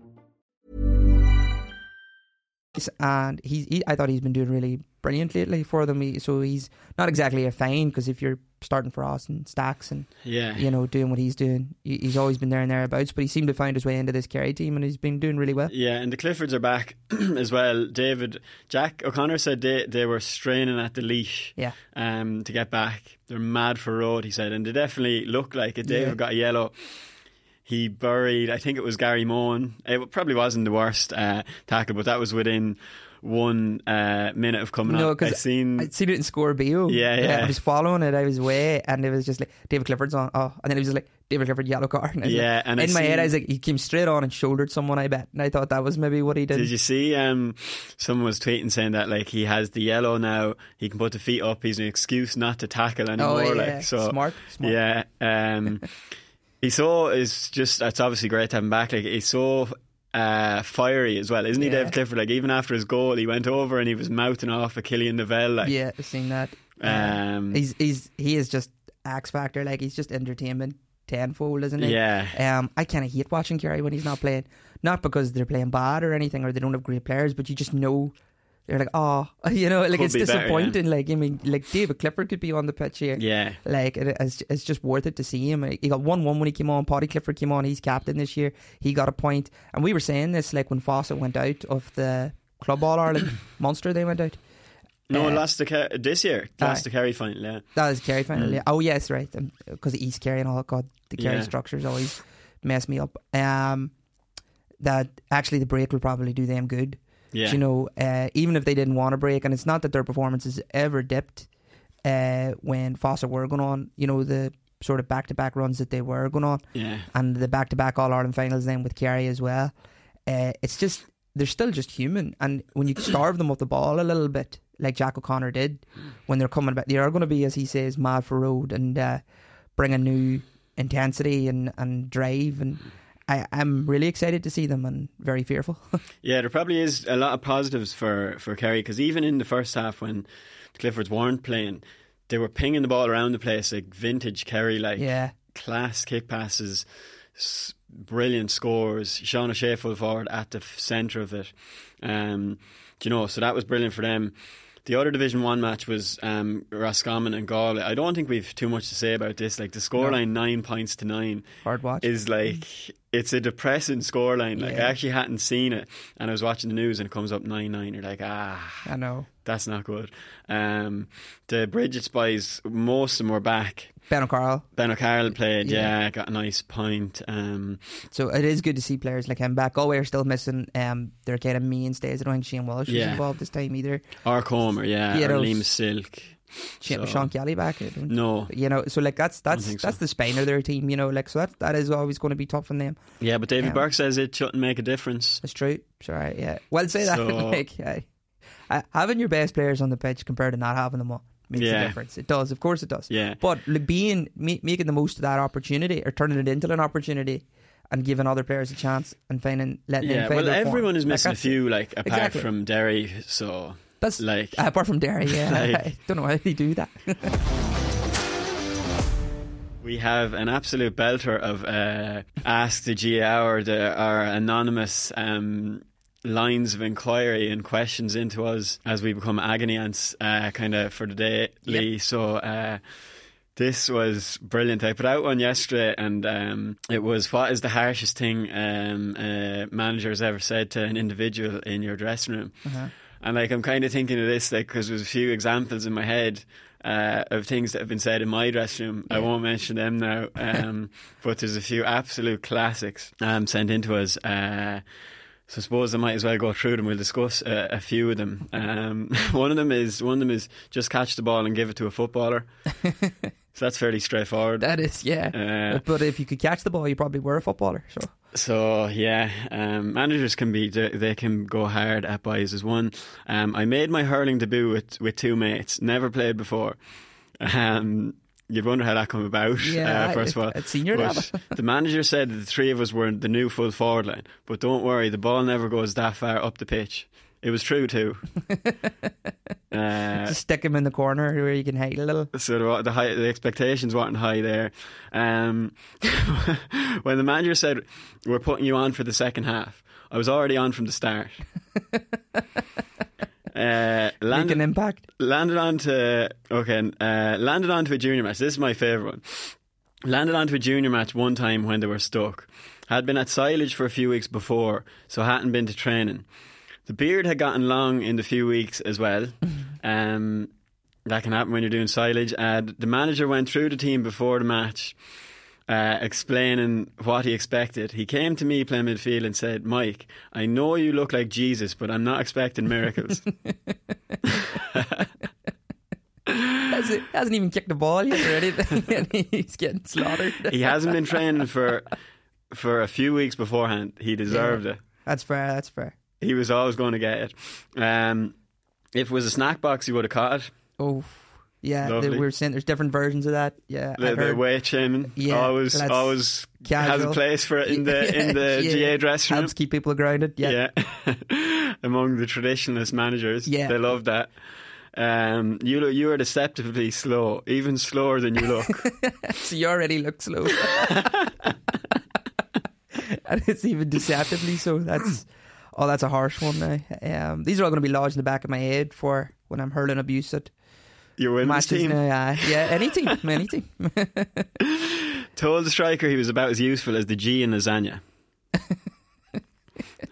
And he's he, I thought he's been doing really brilliant lately for them. He, so he's not exactly a fine because if you're starting for Austin Stacks and Yeah. you know doing what he's doing, he, he's always been there and thereabouts. But he seemed to find his way into this Kerry team and he's been doing really well. Yeah, and the Cliffords are back (clears throat) as well. David, Jack O'Connor said they, they were straining at the leash Yeah. um, to get back. They're mad for road, he said, and they definitely look like it. David Yeah. got a yellow. He buried, I think it was Gary Mohan. It probably wasn't the worst uh, tackle, but that was within one uh, minute of coming No, up. I seen I'd seen it in Score Bio. Yeah, yeah. I was following it. I was way, and it was just like David Clifford's on. Oh, and then it was just like David Clifford yellow card. (laughs) And Yeah, like, and I in my head, I was like, he came straight on and shouldered someone. I bet, and I thought that was maybe what he did. Did you see? Um, someone was tweeting saying that like he has the yellow now. He can put the feet up. He's an excuse not to tackle anymore. Oh, yeah. Like so, Smart, smart. Yeah. Um, (laughs) he's so is just. It's obviously great to have him back. Like he's so. Uh, fiery as well, isn't he, Yeah. Dave Clifford? Like even after his goal, he went over and he was mouthing off a Killian Novell. Like, yeah, I've seen that. Um, he's he's he is just axe factor. Like he's just entertainment tenfold, isn't he? Yeah. Um, I kind of hate watching Kerry when he's not playing. Not because they're playing bad or anything, or they don't have great players, but you just know they're like, oh, (laughs) you know, like Could it's be better, yeah. disappointing. Like I mean, like David Clifford could be on the pitch here. Yeah. Like it, it's, it's just worth it to see him. He got one one when he came on. Paudie Clifford came on. He's captain this year. He got a point, and we were saying this like when Fossa went out of the Club All Ireland (coughs) monster, they went out. no, Uh, the Ker- this year, lost aye. the Kerry final. Yeah, That is Kerry final. Mm. Yeah. Oh yes, right. Because East Kerry and all. God, the Kerry Yeah. structure is always mess me up. Um, that actually the break will probably do them good. Yeah. You know, uh, even if they didn't want to break, and it's not that their performances ever dipped uh, when Fossa were going on. You know, the sort of back to back runs that they were going on, Yeah. and the back to back All Ireland finals then with Kerry as well. Uh, it's just they're still just human, and when you starve them of the ball a little bit, like Jack O'Connor did, when they're coming back, they are going to be, as he says, mad for road and uh, bring a new intensity and, and drive and. I, I'm really excited to see them and very fearful. (laughs) Yeah, there probably is a lot of positives for for Kerry because even in the first half when the Cliffords weren't playing, they were pinging the ball around the place like vintage Kerry, like yeah, class kick passes, s- brilliant scores. Sean O'Shea full forward at the f- centre of it. Um, do you know, so that was brilliant for them. The other Division One match was um, Roscommon and Galway. I don't think we've too much to say about this. Like the scoreline, nine points to nine, hard watch. is like it's a depressing scoreline. Like Yeah. I actually hadn't seen it, and I was watching the news, and it comes up nine nine. You're like, ah, I know. That's not good. Um, the Bridget Spies, most of them were back. Ben O'Carroll. Ben O'Carroll played, Yeah. yeah, got a nice point. Um, So it is good to see players like him back. Galway are still missing um, their kind of mainstays. I don't think Shane Walsh was involved this time either. Ark Homer, yeah, Yeah, or Liam Silke. Shane, So- Sean Kelly back. No, You know, so like that's that's think that's so. the spine of their team. You know, like so that that is always going to be tough on them. yeah, but David Yeah. Burke says it shouldn't make a difference. That's true. Sorry, yeah. Well, say that. (laughs) So- like, I, having your best players on the pitch compared to not having them on makes Yeah. a difference. It does, of course, it does. Yeah. But being making the most of that opportunity or turning it into an opportunity and giving other players a chance and finding letting Yeah, them find well, their form. everyone is Like, missing a few, like apart Exactly. from Derry. So That's like, apart from Derry, yeah. (laughs) Like- I (laughs) don't know how they do that. (laughs) We have an absolute belter of uh, Ask the GAA or the, our anonymous um, lines of inquiry and questions into us as we become agony ants uh, kind of for the day, Lee. So uh, this was brilliant. I put out one yesterday and um, it was what is the harshest thing um, a manager has ever said to an individual in your dressing room? And like I'm kind of thinking of this like because there's a few examples in my head uh, of things that have been said in my dressing room. I won't mention them now, um, (laughs) but there's a few absolute classics um, sent into us. Uh, so I suppose I might as well go through them. We'll discuss uh, a few of them. Um, (laughs) one of them is one of them is just catch the ball and give it to a footballer. (laughs) so that's fairly straightforward. that is, yeah. Uh, but if you could catch the ball, you probably were a footballer. So So yeah, um, managers can be they can go hard at boys as one. Um, I made my hurling debut with with two mates, never played before. Um, you'd wonder how that come about. Yeah, uh, first of all, at senior level. (laughs) the manager said that the three of us were the new full forward line, but don't worry, the ball never goes that far up the pitch. It was true too. (laughs) uh, just stick him in the corner where you can hide a little. so the, the, high, the expectations weren't high there. Um, (laughs) when the manager said we're putting you on for the second half, I was already on from the start. Uh, Make an landed, impact. landed on to okay, uh, landed on to a junior match. This is my favourite one. Landed onto a junior match one time when they were stuck. Had been at silage for a few weeks before, so hadn't been to training. The beard had gotten long in the few weeks as well. (laughs) Um, that can happen when you're doing silage. Uh, the manager went through the team before the match, uh, explaining what he expected. He came to me playing midfield and said, "Mike, I know you look like Jesus, but I'm not expecting miracles." (laughs) (laughs) Hasn't, hasn't even kicked the ball yet or anything, (laughs) he's getting slaughtered. he hasn't been training for for a few weeks beforehand. He deserved it. That's fair. That's fair. He was always going to get it. Um, if it was a snack box, he would have caught it. Oh, yeah. They- We were saying there's different versions of that. Yeah, The, the weight shaming Yeah, always always has a place for it in the in (laughs) the Yeah, GAA dressing room. helps keep people grounded. Yeah, Yeah, (laughs) among the traditionalist managers, Yeah. they love that. Um, you lo- you are deceptively slow, even slower than you look. (laughs) so you already look slow, and it's even deceptively so. That's oh, that's a harsh one. Now, um, these are all going to be lodged in the back of my head for when I'm hurling abuse at Your women's matches. team Now, yeah, yeah, any team, (laughs) any team. told the striker he was about as useful as the G in lasagna. (laughs)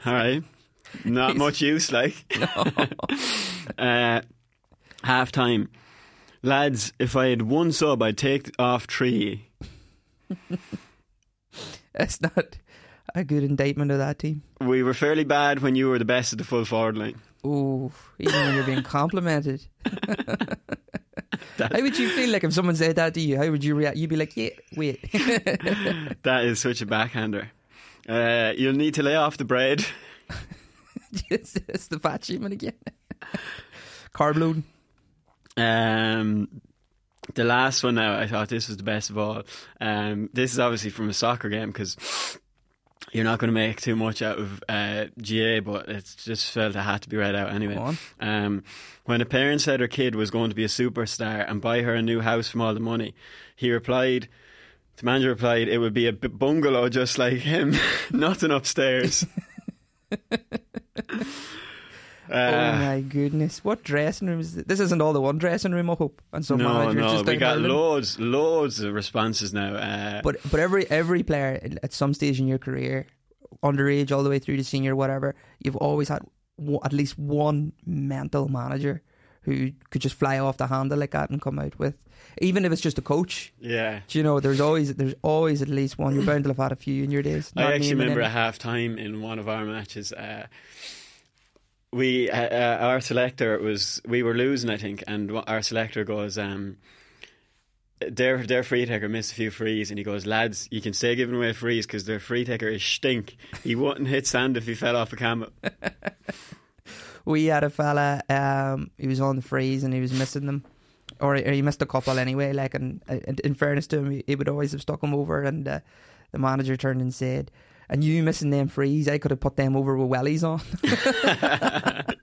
All right, not much use, like. (laughs) uh, half time, lads. If I had one sub, I'd take off three. That's not a good indictment of that team. We were fairly bad when you were the best at the full forward line. Ooh, even when you're being complimented. How would you feel like if someone said that to you? How would you react? You'd be like, yeah, wait. (laughs) That is such a backhander. Uh, you'll need to lay off the bread. (laughs) it's, it's the fat shaming again. (laughs) Carb load. Um, the last one now, I thought this was the best of all. Um, this is obviously from a soccer game because you're not going to make too much out of uh, GAA, but it just felt it had to be read out anyway. Um, when a parent said her kid was going to be a superstar and buy her a new house from all the money, he replied, the manager replied, it would be a bungalow just like him, (laughs) nothing upstairs. (laughs) oh Uh, my goodness. What dressing room is this? This isn't all the one dressing room, I hope. And some no, managers no, just we got loads, loads of responses now. Uh, But but every every player at some stage in your career, underage all the way through to senior, whatever, you've always had w- at least one mental manager who could just fly off the handle like that and come out with, even if it's just a coach. yeah. Do you know? There's always there's always at least one. You're bound to have had a few in your days. I actually remember any. at half time in one of our matches. Uh, we uh, our selector was we were losing, I think, and our selector goes, um, their their free taker missed a few frees, and he goes, lads, you can stay giving away frees because their free taker is stink. He wouldn't hit sand if he fell off a camel. (laughs) we had a fella. Um, he was on the frees and he was missing them, or, he missed a couple anyway. Like, and, and in fairness to him, he, he would always have stuck him over. And uh, the manager turned and said, "And you missing them freeze? I could have put them over with wellies on." (laughs)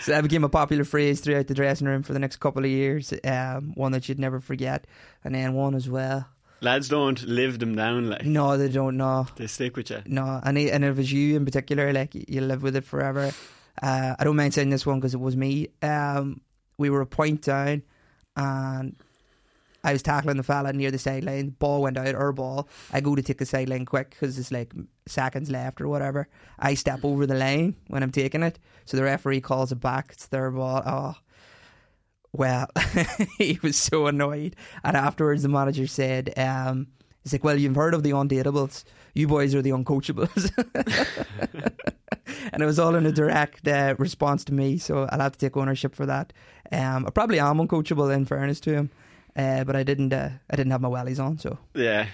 so that became a popular phrase throughout the dressing room for the next couple of years. Um, one that you'd never forget, and then one as well. Lads don't live them down like No, they don't know. they stick with you. No, and it, and if it was you in particular, like you live with it forever. Uh, I don't mind saying this one because it was me. Um, we were a point down, and I was tackling the fella near the sideline. Ball went out, our ball. I go to take the sideline quick because it's like seconds left or whatever. I step over the line when I'm taking it, so the referee calls it back. It's their ball. Oh, well, (laughs) he was so annoyed. And afterwards, the manager said, um, he's like, well, you've heard of the undateables. You boys are the uncoachables. (laughs) and it was all in a direct uh, response to me, so I'll have to take ownership for that. Um, I probably am uncoachable in fairness to him, uh, but I didn't. Uh, I didn't have my wellies on, so Yeah,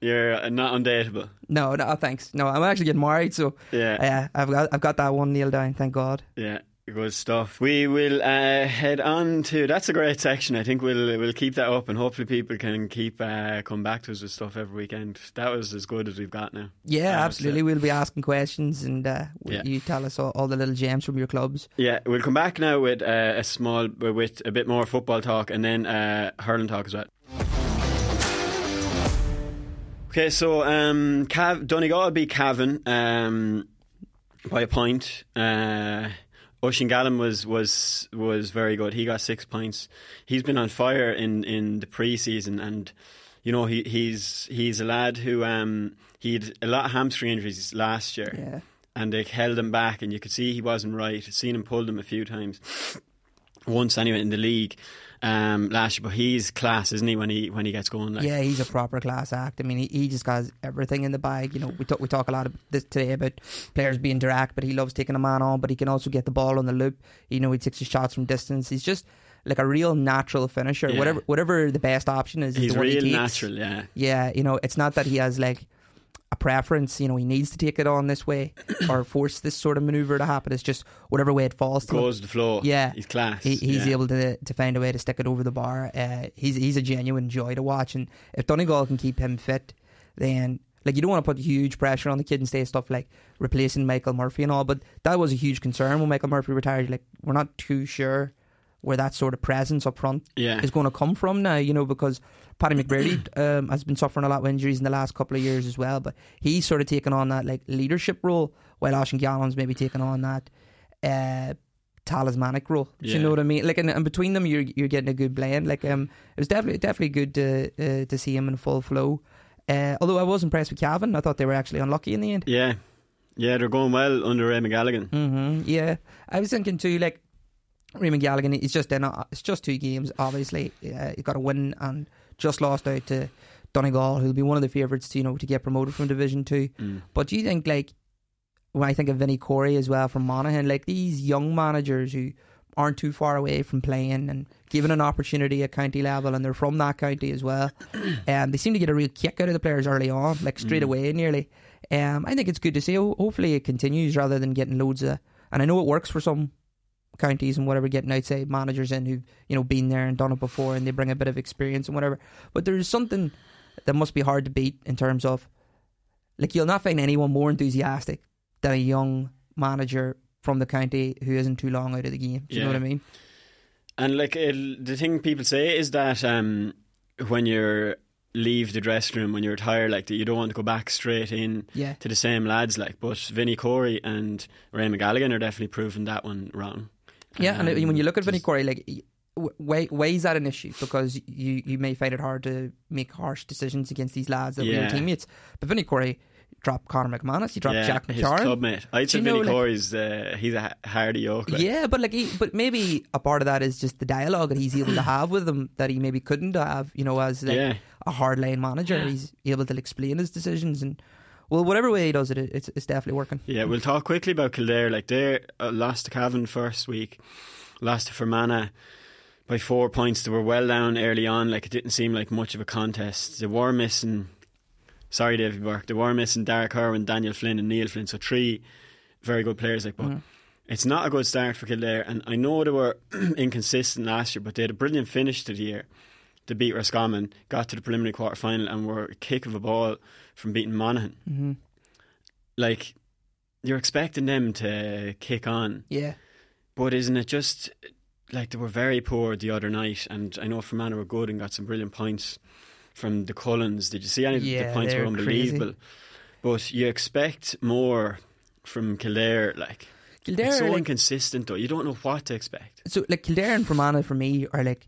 you're uh, not undateable. no, no, thanks. No, I'm actually getting married, so Yeah. uh, I've got I've got that one nailed down. Thank God. Yeah, good stuff. We will uh, head on to. That's a great section. I think we'll we'll keep that up, and hopefully people can keep uh, come back to us with stuff every weekend. That was as good as we've got now. Yeah, Uh, absolutely. so- We'll be asking questions, and uh, Yeah. you tell us all, all the little gems from your clubs. Yeah, we'll come back now with uh, a small, with a bit more football talk, and then uh, hurling talk as well. Okay, so um, Cav, Donegal beat Cavan um, by a point. Oisín Gallen was was was very good. He got six points. He's been on fire in, in the pre-season, and you know he he's he's a lad who um, he had a lot of hamstring injuries last year Yeah. and they held him back, and you could see he wasn't right. Seen him pulled him a few times, once anyway in the league um, last year. But he's class, isn't he? When he when he gets going, like Yeah, he's a proper class act. I mean, he, he just got everything in the bag. You know, we talk we talk a lot of this today about players being direct, but he loves taking a man on. But he can also get the ball on the loop. You know, he takes his shots from distance. He's just like a real natural finisher. Yeah. Whatever whatever the best option is, is he's real he natural. Yeah, Yeah, you know, it's not that he has like a preference. You know, he needs to take it on this way (coughs) or force this sort of maneuver to happen. It's just whatever way it falls to him. the floor. Yeah, he's class. He, he's yeah. able to to find a way to stick it over the bar. Uh, he's he's a genuine joy to watch, and if Donegal can keep him fit, then like you don't want to put huge pressure on the kid and say stuff like replacing Michael Murphy and all. But that was a huge concern when Michael Murphy retired. Like we're not too sure where that sort of presence up front Yeah. is going to come from now. You know because. Paddy McBrearty um, has been suffering a lot of injuries in the last couple of years as well, but he's sort of taken on that like leadership role, while Oisín Gallen's maybe taken on that uh, talismanic role. Do you know what I mean? Like, and, and between them, you're you're getting a good blend. Like, um, it was definitely definitely good to uh, to see him in full flow. Uh, although I was impressed with Cavan, I thought they were actually unlucky in the end. Yeah, yeah, they're going well under Raymond Galligan. hmm Yeah, I was thinking too. Like Raymond Galligan, he's just in. It's just two games. Obviously, uh, he got to win and just lost out to Donegal, who'll be one of the favourites to you know to get promoted from Division Two. Mm. But do you think like when I think of Vinnie Corey as well from Monaghan, like these young managers who aren't too far away from playing and given an opportunity at county level, and they're from that county as well, and (clears throat) they seem to get a real kick out of the players early on, like straight Mm. away nearly. Um, I think it's good to see. Hopefully, it continues rather than getting loads of. And I know it works for some counties and whatever, getting outside managers in who've you know been there and done it before, and they bring a bit of experience and whatever. But there's something that must be hard to beat in terms of like you'll not find anyone more enthusiastic than a young manager from the county who isn't too long out of the game. Do you know what I mean? And like it, the thing people say is that um, when you leave the dressing room when you're retire, like that you don't want to go back straight in Yeah. to the same lads. Like, but Vinnie Corey and Raymond Galligan are definitely proving that one wrong. Yeah, and when you look at Vinnie Corey, like why why is that an issue? Because you you may find it hard to make harsh decisions against these lads that were your teammates. But Vinnie Corey dropped Conor McManus, he dropped yeah, Jack his McCarron. clubmate. I'd Do say Vinnie like- Corey's uh, he's a hardy yoke. Like. Yeah, but like, he, but maybe a part of that is just the dialogue that he's able to have with them that he maybe couldn't have. You know, as like Yeah. a hard line manager, he's able to explain his decisions and well, whatever way he does it, it's it's definitely working. Yeah, we'll talk quickly about Kildare. Like they uh, lost to Cavan first week, lost to Fermanagh by four points. They were well down early on. Like it didn't seem like much of a contest. They were missing. Sorry, David Burke. They were missing Darragh Kirwan, Daniel Flynn, and Neil Flynn. So three very good players. Like, but it's not a good start for Kildare. And I know they were (clears throat) inconsistent last year, but they had a brilliant finish to the year. They beat Roscommon, got to the preliminary quarter final, and were a kick of a ball from beating Monaghan. Mm-hmm. Like you're expecting them to kick on, Yeah, but isn't it just like they were very poor the other night? And I know Fermanagh were good and got some brilliant points from the Cullens. Did you see any of Yeah, the points were unbelievable? crazy. But you expect more from Kildare. Like Kildare, it's so like- inconsistent though. You don't know what to expect. so like Kildare and Fermanagh for me are like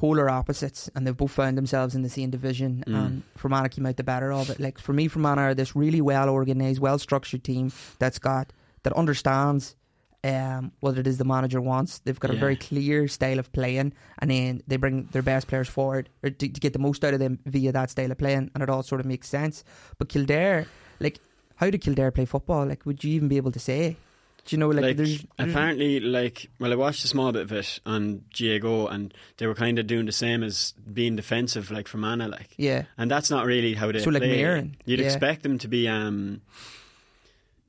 polar opposites, and they've both found themselves in the same division. Mm. And Fermanagh came out the better of it. Like for me, Fermanagh are this really well organised, well structured team that's got that understands um, what it is the manager wants. They've got a very clear style of playing, and then they bring their best players forward or to, to get the most out of them via that style of playing, and it all sort of makes sense. But Kildare, like, how did Kildare play football? Like, would you even be able to say? Do you know, like, Like, there's, there's apparently, like well, I watched a small bit of it on Diego, and they were kind of doing the same as being defensive, like Fermanagh, like. yeah. And that's not really how they So, like play. You'd yeah. expect them to be um,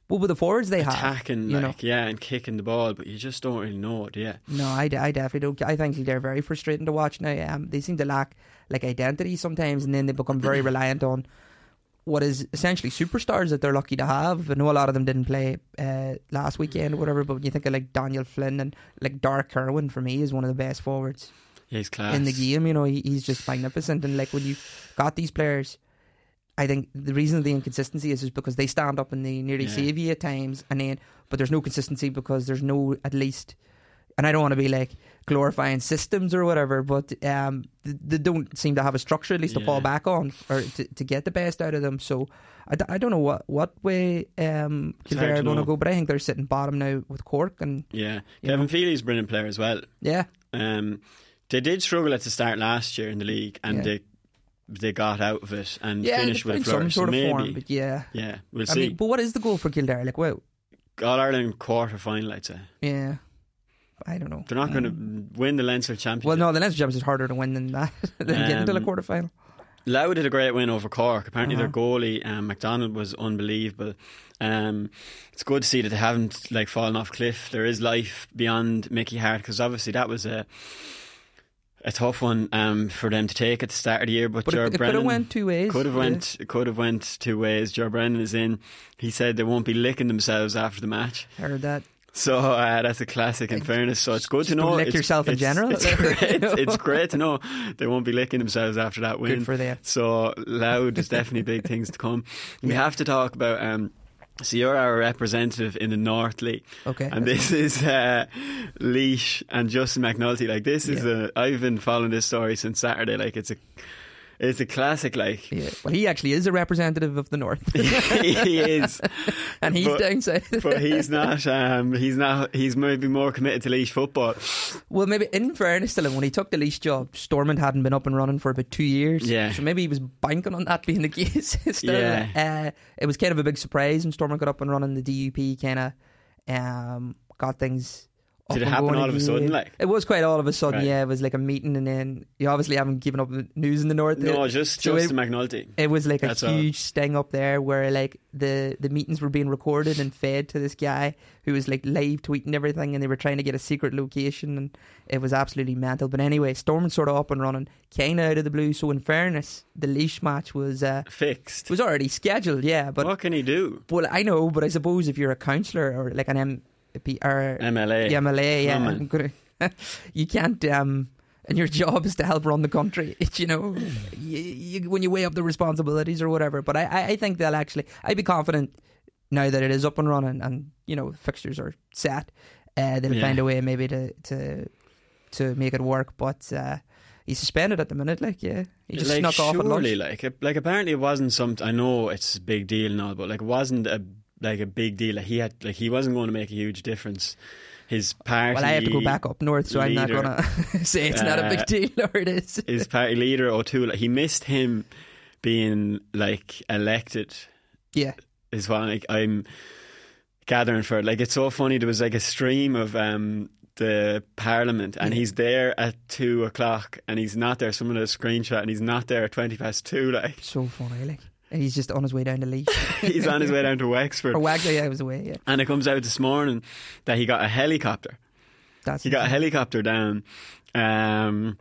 Well, with the forwards they have, attacking, like know. yeah, and kicking the ball, but you just don't really know it. Yeah, No, I, I definitely don't. I think they're very frustrating to watch now. Um, they seem to lack like identity sometimes, and then they become very (clears throat) reliant on what is essentially superstars that they're lucky to have. I know a lot of them didn't play uh, last weekend or whatever, but when you think of like Daniel Flynn and like Darragh Kirwan, for me, is one of the best forwards he's class in the game. You know, he, he's just magnificent. And like when you got these players, I think the reason the inconsistency is is because they stand up and they nearly Yeah. save you at times, and then but there's no consistency because there's no at least. And I don't want to be like glorifying systems or whatever, but um, they don't seem to have a structure at least to fall back on or to, to get the best out of them. So I, d- I don't know what what way um, Kildare are going to go, but I think they're sitting bottom now with Cork, and Yeah, Kevin know. Feely's a brilliant player as well. yeah, Um, they did struggle at the start last year in the league, and Yeah. they they got out of it and yeah, finished with some sort so of maybe, form, but yeah. yeah, we'll I see. mean, but what is the goal for Kildare? Like, well, All Ireland quarter final, I'd say yeah, I don't know. they're not going Um, to win the Leinster Championship. Well, no, the Leinster Championship is harder to win than that (laughs) than getting to the Um, quarter final. Louth did a great win over Cork. Apparently, their Uh-huh. goalie um, McDonald was unbelievable. Um, it's good to see that they haven't like fallen off cliff. There is life beyond Mickey Harte because obviously that was a a tough one um, for them to take at the start of the year. But, But Ger it, it could Brennan have went two ways. could have yeah. went could have went two ways. Ger Brennan is in. He said they won't be licking themselves after the match. Heard that. So uh, that's a classic. In fairness, so it's good to know. lick it's, yourself in general. It's (laughs) great. (laughs) it's great to know they won't be licking themselves after that win. Good for them. So Louth. There's definitely big things to come. We have to talk about. Um, so you're our representative in the North League, Okay. and this is uh, Laois and Justin McNulty. Like this is Yeah. a. I've been following this story since Saturday. Like it's a. It's a classic, like. Yeah. Well, he actually is a representative of the north, (laughs) he is, (laughs) and he's But- down south. (laughs) but he's not. Um, he's not. He's maybe more committed to Laois football. Well, maybe in fairness to him, when he took the Laois job, Stormont hadn't been up and running for about two years. Yeah. So maybe he was banking on that being the case. Yeah. uh, it was kind of a big surprise when Stormont got up and running. The DUP kind of um, got things. Did it happen all of a sudden, like? it was quite all of a sudden. Right. Yeah, it was like a meeting, and then you obviously haven't given up news in the north. No, just so just it- McNulty. it was like That's a all. huge sting up there where like the the meetings were being recorded and fed to this guy who was like live tweeting everything and they were trying to get a secret location and it was absolutely mental. But anyway, Stormont sort of up and running, kinda out of the blue. So in fairness, the Laois match was uh, Fixed. It was already scheduled, yeah. But what can he do? well, I know, but I suppose if you're a counsellor or like an M or MLA. the MLA, yeah, gonna, (laughs) you can't. Um, and your (laughs) job is to help run the country. It's, (laughs) you know, you, you, when you weigh up the responsibilities or whatever. But I, I, think they'll actually. I'd be confident now that it is up and running, and you know fixtures are set. Uh, they'll Yeah. find a way maybe to to to make it work. But uh, he's suspended at the minute. Like, yeah, he just like, snuck off at lunch. surely, like, like apparently it wasn't something. I know it's a big deal now, but like, it wasn't a like a big deal. Like, he had, like, he wasn't going to make a huge difference. His party. well, I have to go back up north, so I'm not gonna (laughs) say it's not a big uh, deal, or it is. (laughs) His party leader O'Toole, like, he missed him being like elected. yeah, Is what like, I'm gathering for. Like, it's so funny. There was like a stream of um the Parliament, and Yeah. he's there at two o'clock, and he's not there. Someone had a screenshot, and he's not there at twenty past two. Like. so funny. Like, he's just on his way down to Laois. (laughs) He's on his way down to Wexford. or Wagler, yeah, I was away. Yeah, And it comes out this morning that he got a helicopter. that's He got a helicopter down. Um,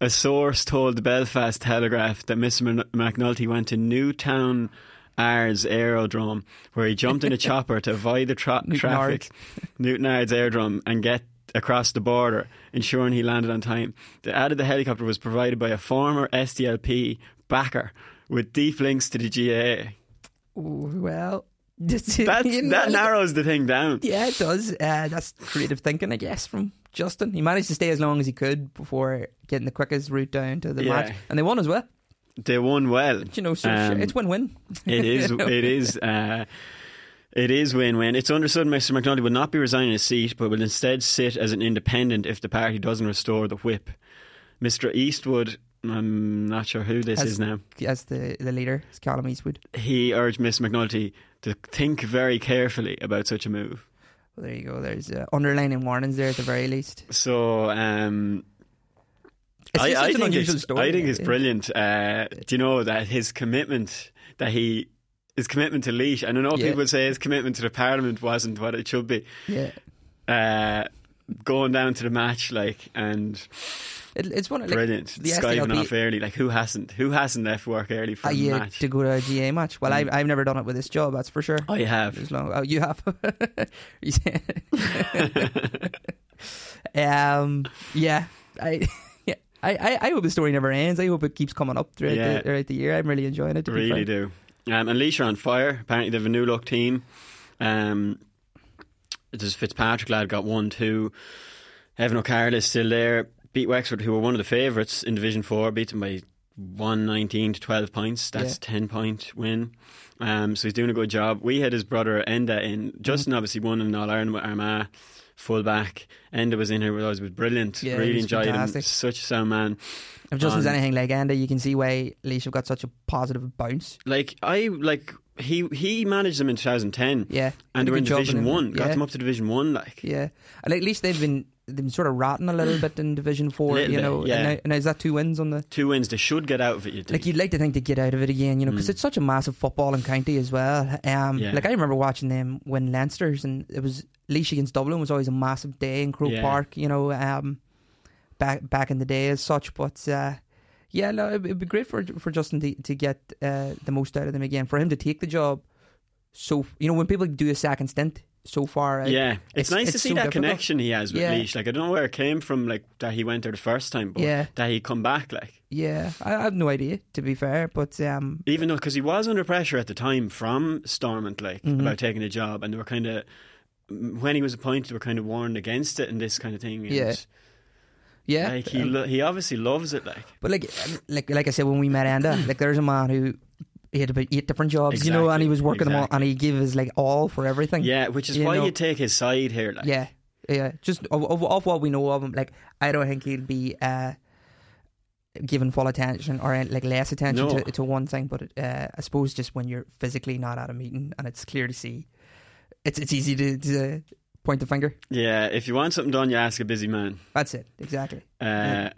a source told the Belfast Telegraph that Mr. Mc- McNulty went to Newtown Ards Aerodrome, where he jumped in a (laughs) chopper to avoid the tra- Newton traffic. Newtownards Aerodrome and get across the border, ensuring he landed on time. The added the helicopter was provided by a former SDLP backer with deep links to the GAA. Well, (laughs) that's, you know, that narrows the thing down. Yeah, it does. Uh, that's creative thinking, I guess, from Justin. He managed to stay as long as he could before getting the quickest route down to the Yeah. match, and they won as well. They won well. You know, so Um, it's win-win. It is. You (laughs) know? It is. Uh, it is win-win. It's understood Mr. McNulty will not be resigning his seat, but will instead sit as an independent if the party doesn't restore the whip. Mr. Eastwood, I'm not sure who this As- is now. As the the leader, Colum Eastwood. He urged Miss McNulty to think very carefully about such a move. Well, there you go. There's uh, underlining warnings there at the very least. So, um, I, I think unusual it's, story. I think it's brilliant. Uh, do you know that his commitment that he his commitment to Laois, and I know Yeah. people say his commitment to the Parliament wasn't what it should be. Yeah. Uh, going down to the match, like, and It, it's one of like, brilliant. the Skiving off early, like who hasn't? Who hasn't left work early for a yeah, match? to go to a GAA match. Well, I've, I've never done it with this job, that's for sure. I have. As long, oh, you have. (laughs) (laughs) Um, yeah, I, (laughs) yeah, I, I, I hope the story never ends. I hope it keeps coming up throughout, Yeah. the, throughout the year. I'm really enjoying it. To really do. Um, and Laois are on fire. Apparently, they have a new look team. Um, there's Fitzpatrick lad got one, two. Evan O'Carroll is still there. Beat Wexford, who were one of the favourites in Division Four. Beat them by one nineteen to twelve points. That's Yeah. ten point win. Um, so he's doing a good job. We had his brother Enda in. Justin Mm-hmm. obviously won in All Ireland with Armagh. Fullback. Enda was in here with us. Was brilliant. Yeah, really enjoyed fantastic. him. Such a sound man. If Justin's on- anything like Enda, you can see why Laois have got such a positive bounce. Like I like he he managed them in 2010. Yeah, and they were in Division. One. Got Yeah. them up to Division One. Like Yeah, and at least they've been they've been sort of rotting a little bit in Division Four. You bit, know, yeah. and, now, and is that two wins on the? two wins, they should get out of it. You? Like you'd like to think they get out of it again, you know, because it's such a massive footballing county as well. Um, Mm. Yeah. like I remember watching them win Leinster's, and it was Laois against Dublin was always a massive day in Croke. Park, you know, um, back back in the day as such. But uh, yeah, no, it'd, be great for for Justin to to get uh, the most out of them again, for him to take the job. So you know, when people do a second stint so far, yeah, it's, nice to see so that difficult. connection he has with Yeah. Laois. Like I don't know where it came from. Like that he went there the first time, but Yeah. that he come back. Like Yeah, I, I have no idea to be fair, but um, even though because he was under pressure at the time from Stormont, like Mm-hmm. about taking a job, and they were kind of when he was appointed, they were kind of warned against it and this kind of thing. And Yeah. Yeah, like he lo- he obviously loves it. Like But like, like, like I said when we met Enda, (clears throat) like there's a man who he had about eight different jobs, you know, and he was working them all, and he gave his like all for everything. yeah, which is You why know? you take his side here. Like yeah, yeah. Just of, of, of what we know of him, like I don't think he'd be uh, given full attention or like less attention No. to, to one thing. But uh, I suppose just when you're physically not at a meeting and it's clear to see, it's it's easy to, to point the finger. yeah. If you want something done, you ask a busy man. That's it exactly. Uh,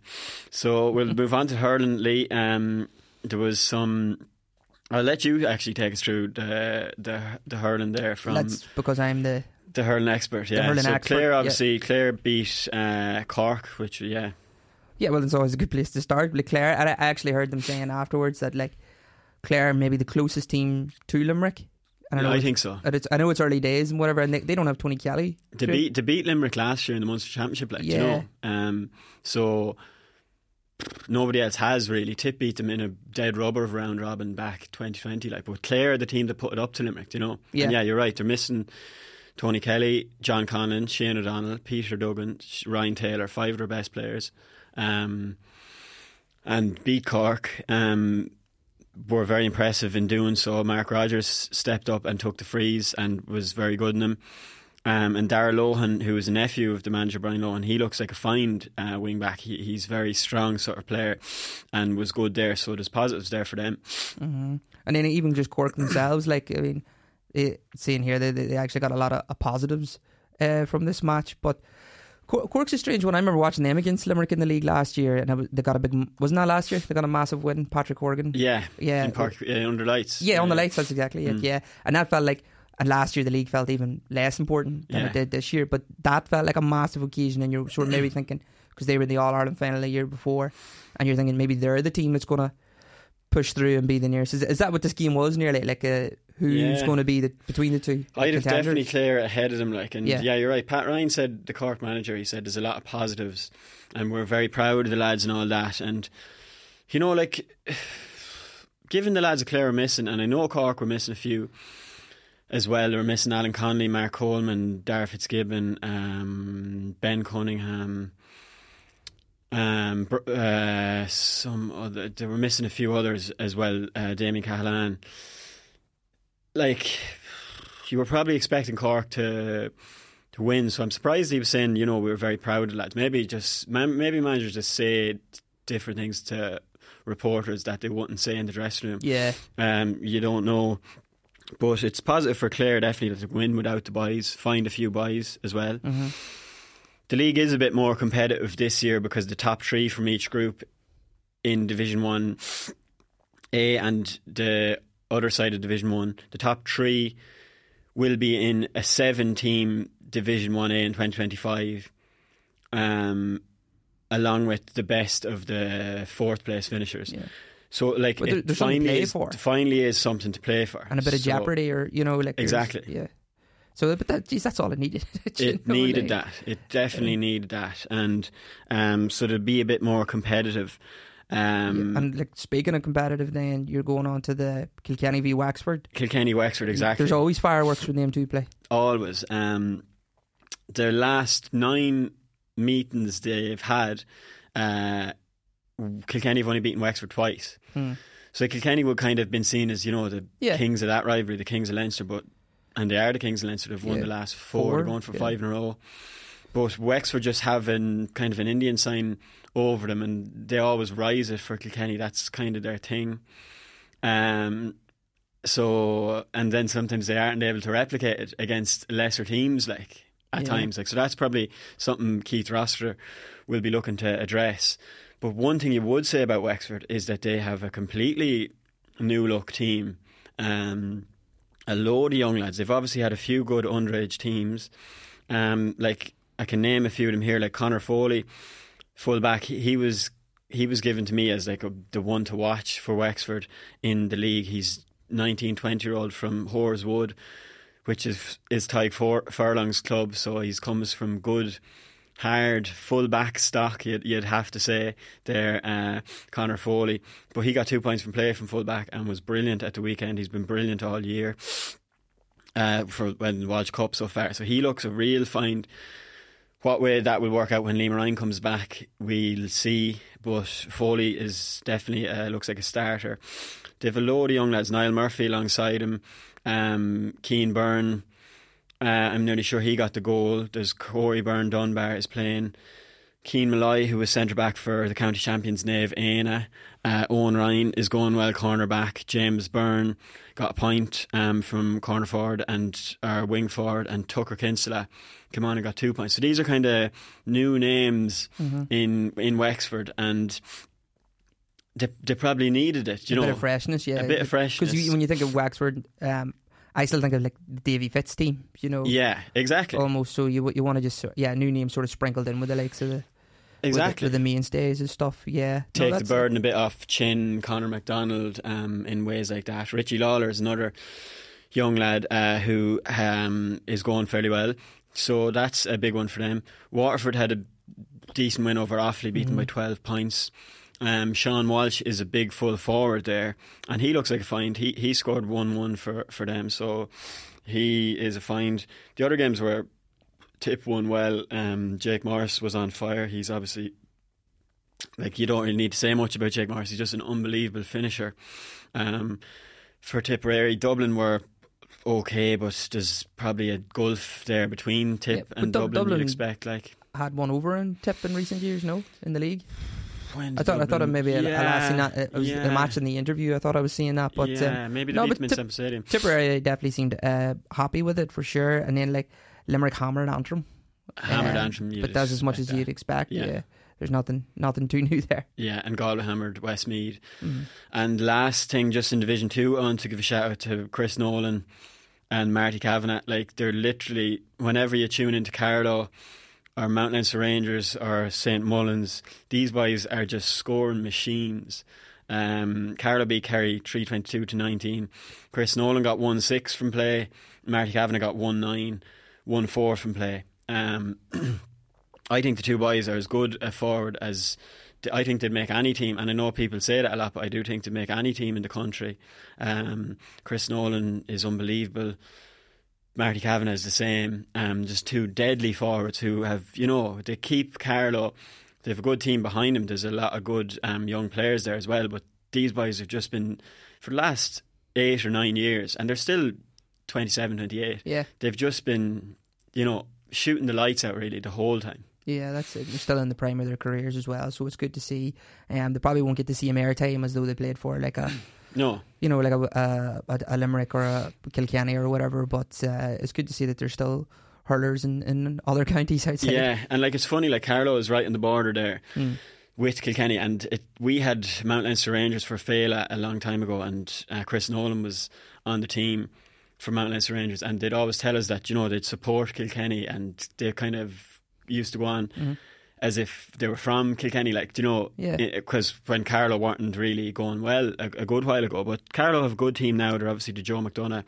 so we'll move on to hurling, Lee. Um, there was some. I'll let you actually take us through the the, the hurling there from That's because I'm the the hurling expert. Yeah, hurling so expert, Clare yeah. obviously Clare beat uh, Cork, which yeah, Yeah, well, it's always a good place to start. But Clare, and I I actually heard them saying afterwards that like Clare may be the closest team to Limerick. And Yeah, I think so. it's, I know it's early days and whatever, and they, they don't have Tony Kelly. to beat to beat Limerick last year in the Munster Championship, like do you know. Um, so nobody else has really. Tip beat them in a dead rubber of round robin back 2020, like. But Clare, are the team that put it up to Limerick, you know. Yeah. And yeah, you're right. They're missing Tony Kelly, John Conlon, Shane O'Donnell, Peter Duggan, Ryan Taylor, five of their best players. Um, and beat Cork. Um, were very impressive in doing so. Mark Rodgers stepped up and took the freeze and was very good in them. Um, and Dara Lohan, who is a nephew of the manager Brian Lohan, he looks like a find uh, wing back. He, he's very strong sort of player and was good there. So there's positives there for them. hmm And then even just Cork themselves, (coughs) like I mean, it, seeing here they, they actually got a lot of positives uh, from this match. But Cor- Cork's a strange one. I remember watching them against Limerick in the league last year, and was- they got a big. Wasn't that last year? They got a massive win. Patrick Horgan. Yeah, Yeah. in Park, uh, under lights. Yeah, on the lights. That's exactly it. Mm. Yeah, and that felt like. And last year the league felt even less important than Yeah. it did this year. But that felt like a massive occasion, and you're sort of maybe (clears throat) thinking because they were in the All Ireland final the year before, and you're thinking maybe they're the team that's going to push through and be the nearest. Is, is that what this game was nearly? Like uh, who's Yeah. going to be the between the two? I'd have definitely clear ahead of them. Like, and Yeah. yeah. you're right. Pat Ryan said the Cork manager. He said there's a lot of positives, and we're very proud of the lads and all that. And you know, like, (sighs) given the lads of Clare are missing, and I know Cork were missing a few as well. They were missing Alan Connolly, Mark Coleman, Darragh Fitzgibbon, um, Ben Cunningham. Um, uh, some other, they were missing a few others as well. Uh, Damien Cahalane. Like, you were probably expecting Cork to to win, so I'm surprised he was saying, you know, we were very proud of lads. Maybe just maybe managers just say different things to reporters that they wouldn't say in the dressing room. Yeah, Um, you don't know. But it's positive for Clare definitely to win without the buys, find a few buys as well. Mm-hmm. The league is a bit more competitive this year because the top three from each group in Division One A and the other side of Division One, the top three will be in a seven-team Division One A in 2025, um, along with the best of the fourth place finishers. Yeah. So, like, there- it there's something to finally is, finally is something to play for, and a bit of So jeopardy, or you know, like Exactly. Yeah. So, but that, geez, that's all it needed. (laughs) It know, needed like- that. It definitely needed that, and um, so to be a bit more competitive. Um, Yeah, And like speaking of competitive, then you're going on to the Kilkenny v Wexford. Kilkenny Wexford, exactly. There's always fireworks when them two play. always. Um, their last nine meetings they've had, uh, Kilkenny have only beaten Wexford twice. Hmm. So Kilkenny would kind of been seen as you know the Yeah. kings of that rivalry, the kings of Leinster, but and they are the kings of Leinster. They've won Yeah. the last four. Four, They're going for five in a row. But Wexford just having kind of an Indian sign over them, and they always rise it for Kilkenny. That's kind of their thing. Um, so and then sometimes they aren't able to replicate it against lesser teams, like at Yeah. times. Like so, that's probably something Keith Rossiter will be looking to address. But one thing you would say about Wexford is that they have a completely new look team. Um, a load of young lads. They've obviously had a few good underage teams. Um, like I can name a few of them here, like Connor Foley, fullback. He, he was he was given to me as like a, the one to watch for Wexford in the league. He's 19, 20 year old from Hoars Wood, which is is Tyke Furlong's club. So he's comes from good, hard fullback stock. You'd, you'd have to say there, uh, Connor Foley. But he got two points from play from fullback and was brilliant at the weekend. He's been brilliant all year uh, for when Walsh Cup so far. So he looks a real find. What way that will work out when Liam Ryan comes back, we'll see. But Foley is definitely uh, looks like a starter. They've a load of young lads. Niall Murphy alongside him, um, Keane Byrne. Uh, I'm nearly sure he got the goal. There's Corey Byrne Dunbar is playing. Keen Malloy, who was centre back for the county champions Naomh Éanna. Uh, Owen Ryan is going well corner back. James Byrne got a point um, from corner forward and our wing forward, and Tucker Kinsella came on and got two points. So these are kind of new names Mm-hmm. in in Wexford, and they, they probably needed it. You a know, bit of freshness, yeah. a bit of freshness. Because when you think of Wexford, um, I still think of like the Davy Fitz team. You know, yeah, exactly. almost. So you you want to just yeah, new names sort of sprinkled in with the likes of the- Exactly. with the, mainstays and stuff. Yeah, No, take the that's- burden a bit off Chin, Connor McDonald, um, in ways like that. Richie Lawler is another young lad uh, who um, is going fairly well. So that's a big one for them. Waterford had a decent win over Offaly, beaten by 12 points. Um, Sean Walsh is a big full forward there, and he looks like a find. He he scored 1 1 for, for them, so he is a find. The other games were Tip won well. Um, Jake Morris was on fire. He's obviously like you don't really need to say much about Jake Morris. He's just an unbelievable finisher. Um, for Tipperary, Dublin were okay, but there's probably a gulf there between Tip Yeah, and Dub- Dublin. Dublin- You'd expect like had one over in Tip in recent years. No, in the league. when I thought I thought it Dublin- maybe a, a last seen that it was yeah. a match in the interview. I thought I was seeing that, but yeah, um, maybe no, the Tip- Stadium. Tipperary definitely seemed uh, happy with it for sure. And then like Limerick Hammer and Antrim. Hammered Um, Antrim, but that's as much as you'd expect. Yeah. Yeah. there's nothing nothing too new (laughs) there. Yeah, and Galway hammered Westmeath. Mm-hmm. And last thing, just in Division Two, I want to give a shout out to Chris Nolan and Marty Kavanagh. Like they're literally whenever you tune into Carlow or Mount Leinster Rangers or St Mullins, these boys are just scoring machines. Um, Carlow beat Kerry three twenty two to nineteen. Chris Nolan got one six from play. Marty Kavanagh got one nine, one four from play. Um, (clears throat) I think the two boys are as good a forward as I think they'd make any team. And I know people say that a lot, but I do think they'd make any team in the country. Um, Chris Nolan is unbelievable. Marty Kavanagh is the same. Um, just two deadly forwards who have, you know, they keep Carlow. They have a good team behind them. There's a lot of good um, young players there as well. But these boys have just been, for the last eight or nine years, and they're still 27, 28. Yeah. They've just been, you know, shooting the lights out really the whole time. Yeah, that's it. They're still in the prime of their careers as well, so it's good to see. Um, they probably won't get to see a airtime as though they played for like a, (clears throat) No, you know, like a a, a Limerick or a Kilkenny or whatever. But uh, it's good to see that there's still hurlers in, in other (laughs) counties outside. Yeah, and like it's funny, like Carlow is right on the border there with Kilkenny, and it, we had Mount Leinster Rangers for Féile a long time ago, and uh, Chris Nolan was on the team for Mount Leinster Rangers, and they'd always tell us that you know they'd support Kilkenny, and they kind of used to go on. As if they were from Kilkenny, like you know, Yeah. because when Carlow weren't really going well a, a good while ago, but Carlow have a good team now. They're obviously the Joe McDonagh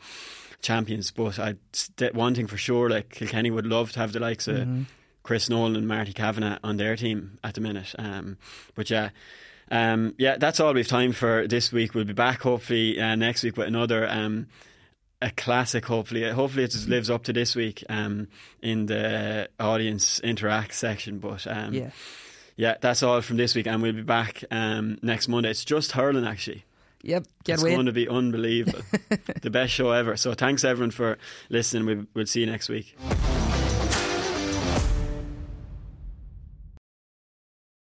champions, but I one thing for sure, like Kilkenny would love to have the likes of Chris Nolan and Marty Kavanagh on their team at the minute. Um, but yeah. Um, yeah, that's all we've time for this week. We'll be back hopefully uh, next week with another um, a classic. Hopefully, hopefully it just lives up to this week um, in the audience interact section. But um, Yeah. yeah, that's all from this week, and we'll be back um, next Monday. It's just hurling actually. Yep. Get it's going to be unbelievable, (laughs) the best show ever. So thanks everyone for listening. We, we'll see you next week.